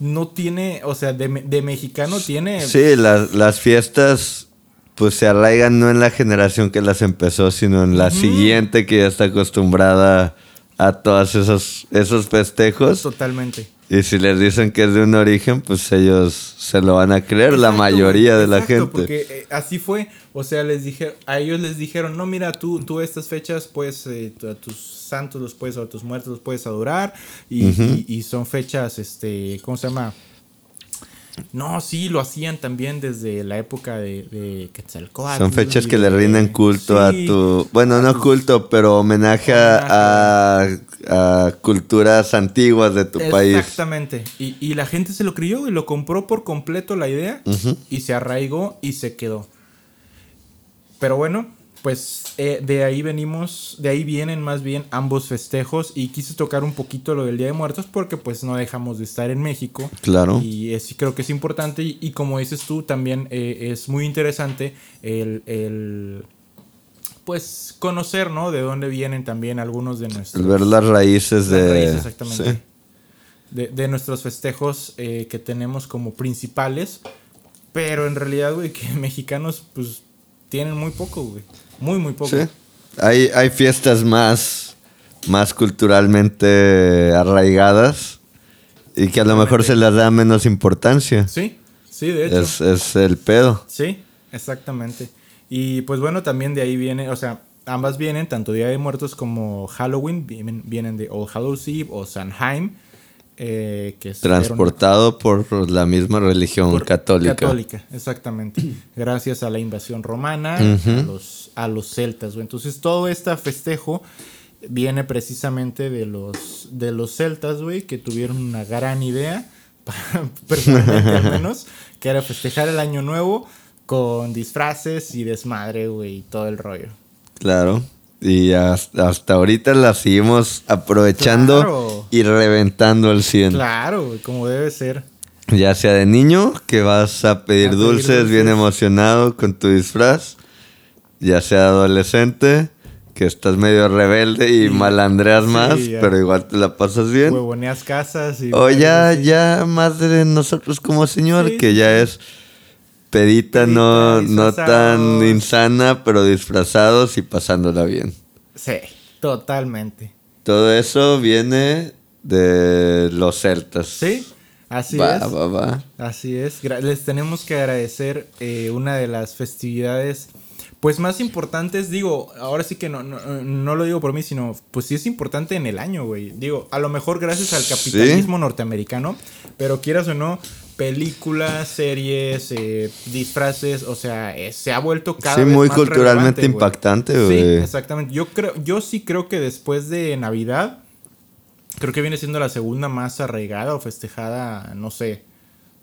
Speaker 2: no tiene, o sea, de, de mexicano tiene...
Speaker 3: Sí, las, las fiestas pues se arraigan no en la generación que las empezó, sino en la siguiente que ya está acostumbrada a todos esos, esos festejos.
Speaker 2: Totalmente.
Speaker 3: Y si les dicen que es de un origen, pues ellos se lo van a creer, la mayoría de la gente.
Speaker 2: Porque eh, así fue. O sea, les dije, a ellos les dijeron, no, mira, tú, tú estas fechas, pues, eh, a tus santos los puedes, o a tus muertos los puedes adorar. Y, y- y son fechas, este, ¿cómo se llama? No, sí, lo hacían también desde la época de, de Quetzalcóatl.
Speaker 3: Son fechas que le
Speaker 2: de-
Speaker 3: rinden culto a tu... Bueno, no culto, pero homenaje a, a- a culturas antiguas de tu país.
Speaker 2: Exactamente. Y, y la gente se lo creyó y lo compró por completo la idea y se arraigó y se quedó. Pero bueno, pues eh, de ahí venimos, de ahí vienen más bien ambos festejos y quise tocar un poquito lo del Día de Muertos porque pues no dejamos de estar en México.
Speaker 3: Claro.
Speaker 2: Y es, creo que es importante y, y como dices tú también eh, es muy interesante el, el, pues conocer, ¿no? De dónde vienen también algunos de nuestros...
Speaker 3: Ver las raíces
Speaker 2: Las
Speaker 3: de...
Speaker 2: raíces, exactamente.
Speaker 3: Sí.
Speaker 2: De, de nuestros festejos eh, que tenemos como principales. Pero en realidad, güey, que mexicanos, pues, tienen muy poco, güey. Muy, muy poco.
Speaker 3: Sí. Hay, hay fiestas más, más culturalmente arraigadas y que a lo mejor se les da menos importancia.
Speaker 2: Sí, sí, de hecho.
Speaker 3: Es, es el pedo.
Speaker 2: Sí. Exactamente. Y pues bueno, también de ahí viene, o sea, ambas vienen, tanto Día de Muertos como Halloween, vienen, vienen de All Hallows Eve o Sanheim. Eh, que
Speaker 3: Transportado por la misma religión
Speaker 2: por-
Speaker 3: católica.
Speaker 2: Católica, exactamente. Gracias a la invasión romana, a, los, a los celtas. Entonces todo este festejo viene precisamente de los, de los celtas, güey, que tuvieron una gran idea, para- personalmente al menos, que era festejar el año nuevo con disfraces y desmadre, güey, y todo el rollo.
Speaker 3: Claro. Y hasta, hasta ahorita la seguimos aprovechando
Speaker 2: Claro.
Speaker 3: y reventando al 100.
Speaker 2: Claro, como debe ser.
Speaker 3: Ya sea de niño, que vas a pedir,
Speaker 2: A pedir
Speaker 3: dulces, bien emocionado con tu disfraz. Ya sea adolescente, que estás medio rebelde y
Speaker 2: Sí.
Speaker 3: malandreas más, pero igual te la pasas bien.
Speaker 2: Huevoneas casas y...
Speaker 3: O ya, ya más de nosotros como señor, que ya es pedita, no,
Speaker 2: Pedita,
Speaker 3: no tan insana, pero disfrazados y pasándola bien.
Speaker 2: Sí, totalmente.
Speaker 3: Todo eso viene de los celtas.
Speaker 2: Sí, así
Speaker 3: va,
Speaker 2: es.
Speaker 3: va, va.
Speaker 2: Así es. Les tenemos que agradecer eh, una de las festividades, pues más importantes. Digo, ahora sí que no, no, no lo digo por mí, sino pues sí es importante en el año, güey. Digo, a lo mejor gracias al
Speaker 3: Sí.
Speaker 2: capitalismo norteamericano, pero quieras o no, películas, series, eh, disfraces, o sea, eh, se ha vuelto cada
Speaker 3: Sí,
Speaker 2: vez
Speaker 3: muy
Speaker 2: más
Speaker 3: culturalmente
Speaker 2: relevante, güey.
Speaker 3: impactante,
Speaker 2: Sí, exactamente. Yo creo, yo sí creo que después de Navidad, creo que viene siendo la segunda más arraigada o festejada, no sé.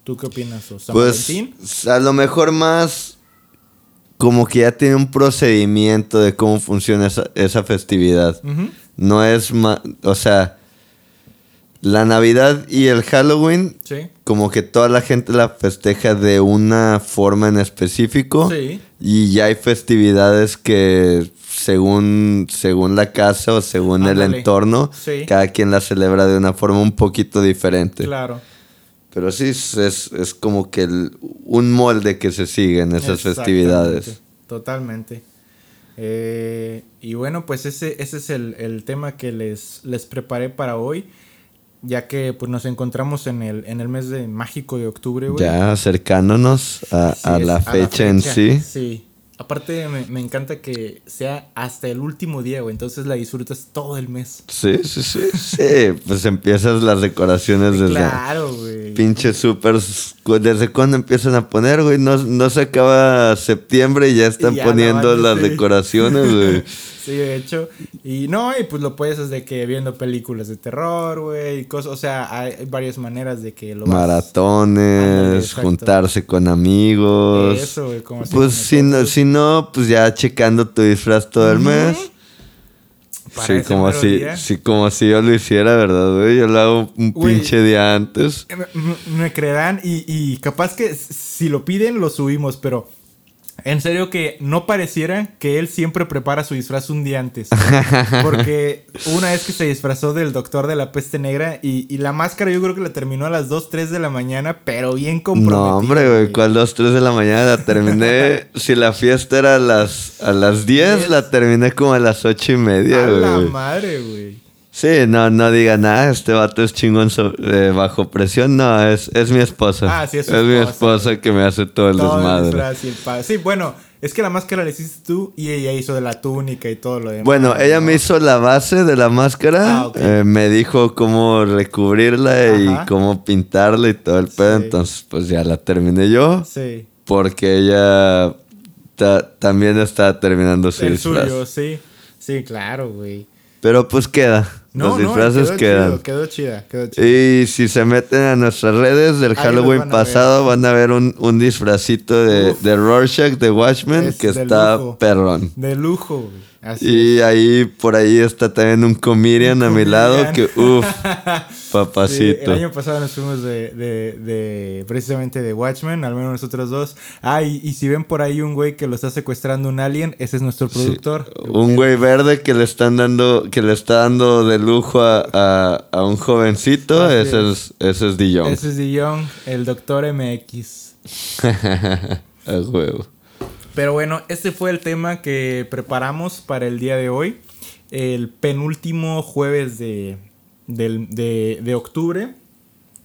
Speaker 2: ¿Tú qué opinas? ¿O San
Speaker 3: Pues
Speaker 2: Valentín?
Speaker 3: a lo mejor más como que ya tiene un procedimiento de cómo funciona esa, esa festividad. No es más, o sea, la Navidad y el Halloween,
Speaker 2: Sí.
Speaker 3: Como que toda la gente la festeja de una forma en específico.
Speaker 2: Sí.
Speaker 3: Y ya hay festividades que según, según la casa o según el entorno,
Speaker 2: Sí.
Speaker 3: cada quien la celebra de una forma un poquito diferente.
Speaker 2: Claro.
Speaker 3: Pero sí, es, es, como que el- un molde que se sigue en esas festividades.
Speaker 2: Totalmente. Eh, y bueno, pues ese, ese es el, el tema que les, les preparé para hoy. Ya que pues nos encontramos en el, en el mes de mágico de octubre, güey.
Speaker 3: Ya acercándonos a,
Speaker 2: Así
Speaker 3: a
Speaker 2: es,
Speaker 3: la fecha en sí.
Speaker 2: Sí. Aparte, me, me encanta que sea hasta el último día, güey. Entonces la disfrutas todo el mes.
Speaker 3: Sí, sí, sí. Sí, pues empiezas las decoraciones desde
Speaker 2: Claro, güey.
Speaker 3: pinche súper. ¿Desde cuándo empiezan a poner, güey? No, no se acaba septiembre y ya están
Speaker 2: ya
Speaker 3: poniendo las decoraciones, güey.
Speaker 2: Sí, de hecho. Y no, y pues lo puedes desde que viendo películas de terror, güey. cosas. O sea, hay varias maneras de que lo
Speaker 3: Maratones, juntarse con amigos.
Speaker 2: Eso, güey, como
Speaker 3: Pues si no, si no, pues ya checando tu disfraz todo el mes.
Speaker 2: Para
Speaker 3: Sí, como si, sí, como si yo lo hiciera, ¿verdad, güey? Yo lo hago un pinche día antes.
Speaker 2: Me, me- me creerán y, y capaz que si lo piden lo subimos, pero en serio que no pareciera que él siempre prepara su disfraz un día antes. Porque una vez que se disfrazó del doctor de la peste negra y, y la máscara yo creo que la terminó a las 2, 3 de la mañana, pero bien comprometido.
Speaker 3: No, hombre, güey, ¿cuál dos, tres de la mañana? La terminé. si la fiesta era a las, a las 10,
Speaker 2: Diez.
Speaker 3: la terminé como a las ocho y media,
Speaker 2: A la
Speaker 3: güey.
Speaker 2: madre, güey.
Speaker 3: Sí, no, no diga nada, este vato es chingón so- eh, bajo presión. No, es, es mi esposa.
Speaker 2: Ah, sí, es su
Speaker 3: mi
Speaker 2: esposa,
Speaker 3: esposa que me hace todo el
Speaker 2: Todo
Speaker 3: desmadre.
Speaker 2: el Sí, bueno, es que la máscara la hiciste tú y ella hizo de la túnica y todo lo demás.
Speaker 3: Bueno, ella
Speaker 2: ¿no?
Speaker 3: me hizo la base de la máscara.
Speaker 2: Ah, ok.
Speaker 3: eh, me dijo cómo recubrirla y cómo pintarla y todo el pedo.
Speaker 2: Sí.
Speaker 3: Entonces, pues ya la terminé yo.
Speaker 2: Sí.
Speaker 3: Porque ella ta- también está terminando su
Speaker 2: El
Speaker 3: disfraz.
Speaker 2: suyo, sí. Sí, claro, güey.
Speaker 3: Pero pues queda.
Speaker 2: No,
Speaker 3: Los
Speaker 2: no,
Speaker 3: disfraces
Speaker 2: quedó
Speaker 3: quedan.
Speaker 2: chido, quedó chida, quedó chida.
Speaker 3: Y si se meten a nuestras redes del
Speaker 2: Ahí
Speaker 3: Halloween
Speaker 2: van
Speaker 3: pasado, van a ver un, un disfrazito de,
Speaker 2: Uf.
Speaker 3: de Rorschach de Watchmen
Speaker 2: Es
Speaker 3: que está
Speaker 2: lujo.
Speaker 3: perrón.
Speaker 2: De lujo, güey. Así
Speaker 3: Y ahí, por ahí está también un comedian a mi lado que, uff,
Speaker 2: Sí,
Speaker 3: papacito.
Speaker 2: el año pasado nos fuimos de, de, de- precisamente de Watchmen, al menos nosotros dos. Ah, y, y si ven por ahí un güey que lo está secuestrando un alien, ese es nuestro productor.
Speaker 3: Un güey verde que le están dando, que le está dando de lujo a, a- a un jovencito,
Speaker 2: Así
Speaker 3: ese es, ese es Dijon.
Speaker 2: Ese es Dion, el doctor MX.
Speaker 3: a huevo.
Speaker 2: Pero bueno, este fue el tema que preparamos para el día de hoy. El penúltimo jueves de, del- de, de octubre.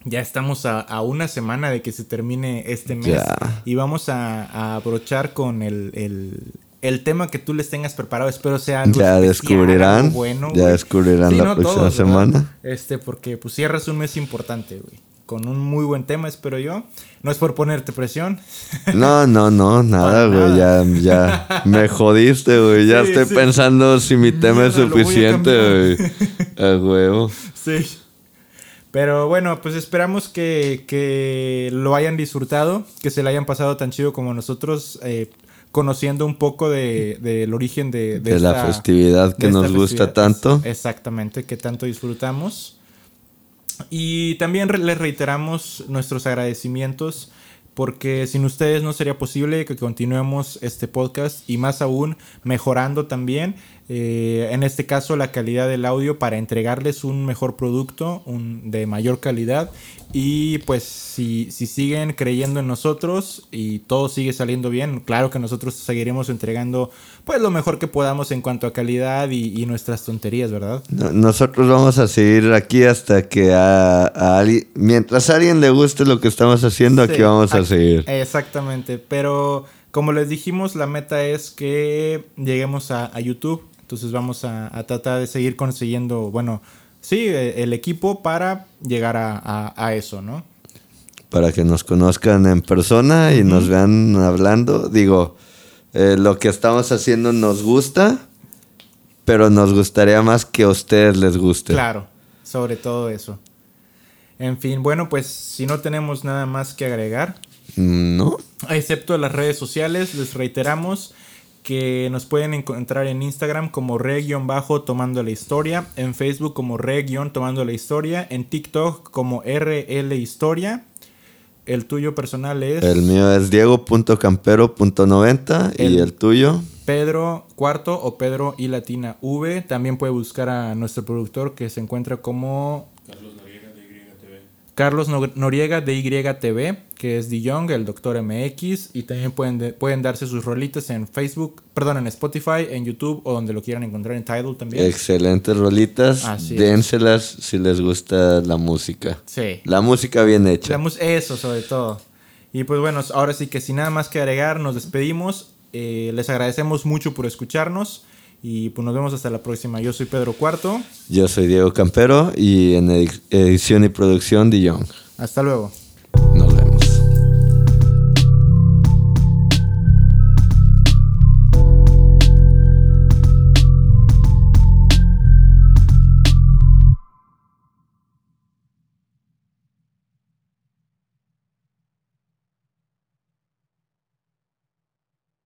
Speaker 2: Ya estamos a, a una semana de que se termine este mes.
Speaker 3: Ya.
Speaker 2: Y vamos a, a abrochar con el, el, el tema que tú les tengas preparado. Espero sea algo
Speaker 3: Ya
Speaker 2: especial,
Speaker 3: descubrirán,
Speaker 2: algo bueno.
Speaker 3: ya
Speaker 2: güey.
Speaker 3: descubrirán la próxima
Speaker 2: ¿verdad?
Speaker 3: semana.
Speaker 2: Este, porque pues cierras un mes importante, güey. Con un muy buen tema, espero yo. No es por ponerte presión.
Speaker 3: No, no, no, nada, güey. Ya, ya me jodiste, güey. Ya
Speaker 2: Sí,
Speaker 3: estoy
Speaker 2: sí.
Speaker 3: pensando si mi tema es
Speaker 2: Mierda, lo
Speaker 3: suficiente, güey. A huevo.
Speaker 2: Sí. Pero bueno, pues esperamos que, que lo hayan disfrutado, que se le hayan pasado tan chido como nosotros, eh, conociendo un poco de- del origen de,
Speaker 3: De la festividad que
Speaker 2: de
Speaker 3: nos gusta tanto.
Speaker 2: Exactamente, que tanto disfrutamos. Y también les reiteramos nuestros agradecimientos porque sin ustedes no sería posible que continuemos este podcast y más aún mejorando también, eh, en este caso, la calidad del audio para entregarles un mejor producto un, de mayor calidad. Y pues si, si siguen creyendo en nosotros y todo sigue saliendo bien, claro que nosotros seguiremos entregando pues lo mejor que podamos en cuanto a calidad y, y nuestras tonterías, ¿verdad?
Speaker 3: No- Nosotros vamos a seguir aquí hasta que a, a alguien, mientras a alguien le guste lo que estamos haciendo, aquí vamos a seguir.
Speaker 2: Exactamente, pero como les dijimos, la meta es que lleguemos a, a YouTube. Entonces vamos a, a tratar de seguir consiguiendo, bueno, sí, eh, el equipo para llegar a, a- a eso, ¿no?
Speaker 3: Para que nos conozcan en persona y nos vean hablando. Digo, eh, lo que estamos haciendo nos gusta, pero nos gustaría más que a ustedes les guste.
Speaker 2: Claro, sobre todo eso. En fin, bueno, pues si no tenemos nada más que agregar,
Speaker 3: Mm, ¿No?
Speaker 2: excepto las redes sociales, les reiteramos que nos pueden encontrar en Instagram como re-tomando la historia, en Facebook como re-tomando la historia, en TikTok como RL historia. El tuyo personal es
Speaker 3: El mío es diego.campero.90 y
Speaker 2: El-
Speaker 3: el tuyo.
Speaker 2: Pedro Cuarto o Pedro y Latina V. También puede buscar a nuestro productor que se encuentra como Carlos No- Noriega de YTV, que es Young, el Doctor MX, y también pueden, de- pueden darse sus rolitas en Facebook, perdón, en Spotify, en YouTube o donde lo quieran encontrar en Tidal también.
Speaker 3: Excelentes rolitas.
Speaker 2: Así es.
Speaker 3: Dénselas si les gusta la música.
Speaker 2: Sí.
Speaker 3: La música bien hecha.
Speaker 2: Eso, sobre todo. Y pues bueno, ahora sí que sin nada más que agregar, nos despedimos. Eh, les agradecemos mucho por escucharnos. Y pues nos vemos hasta la próxima. Yo soy Pedro Cuarto.
Speaker 3: Yo soy Diego Campero y en edi- edición y producción de Young.
Speaker 2: Hasta luego.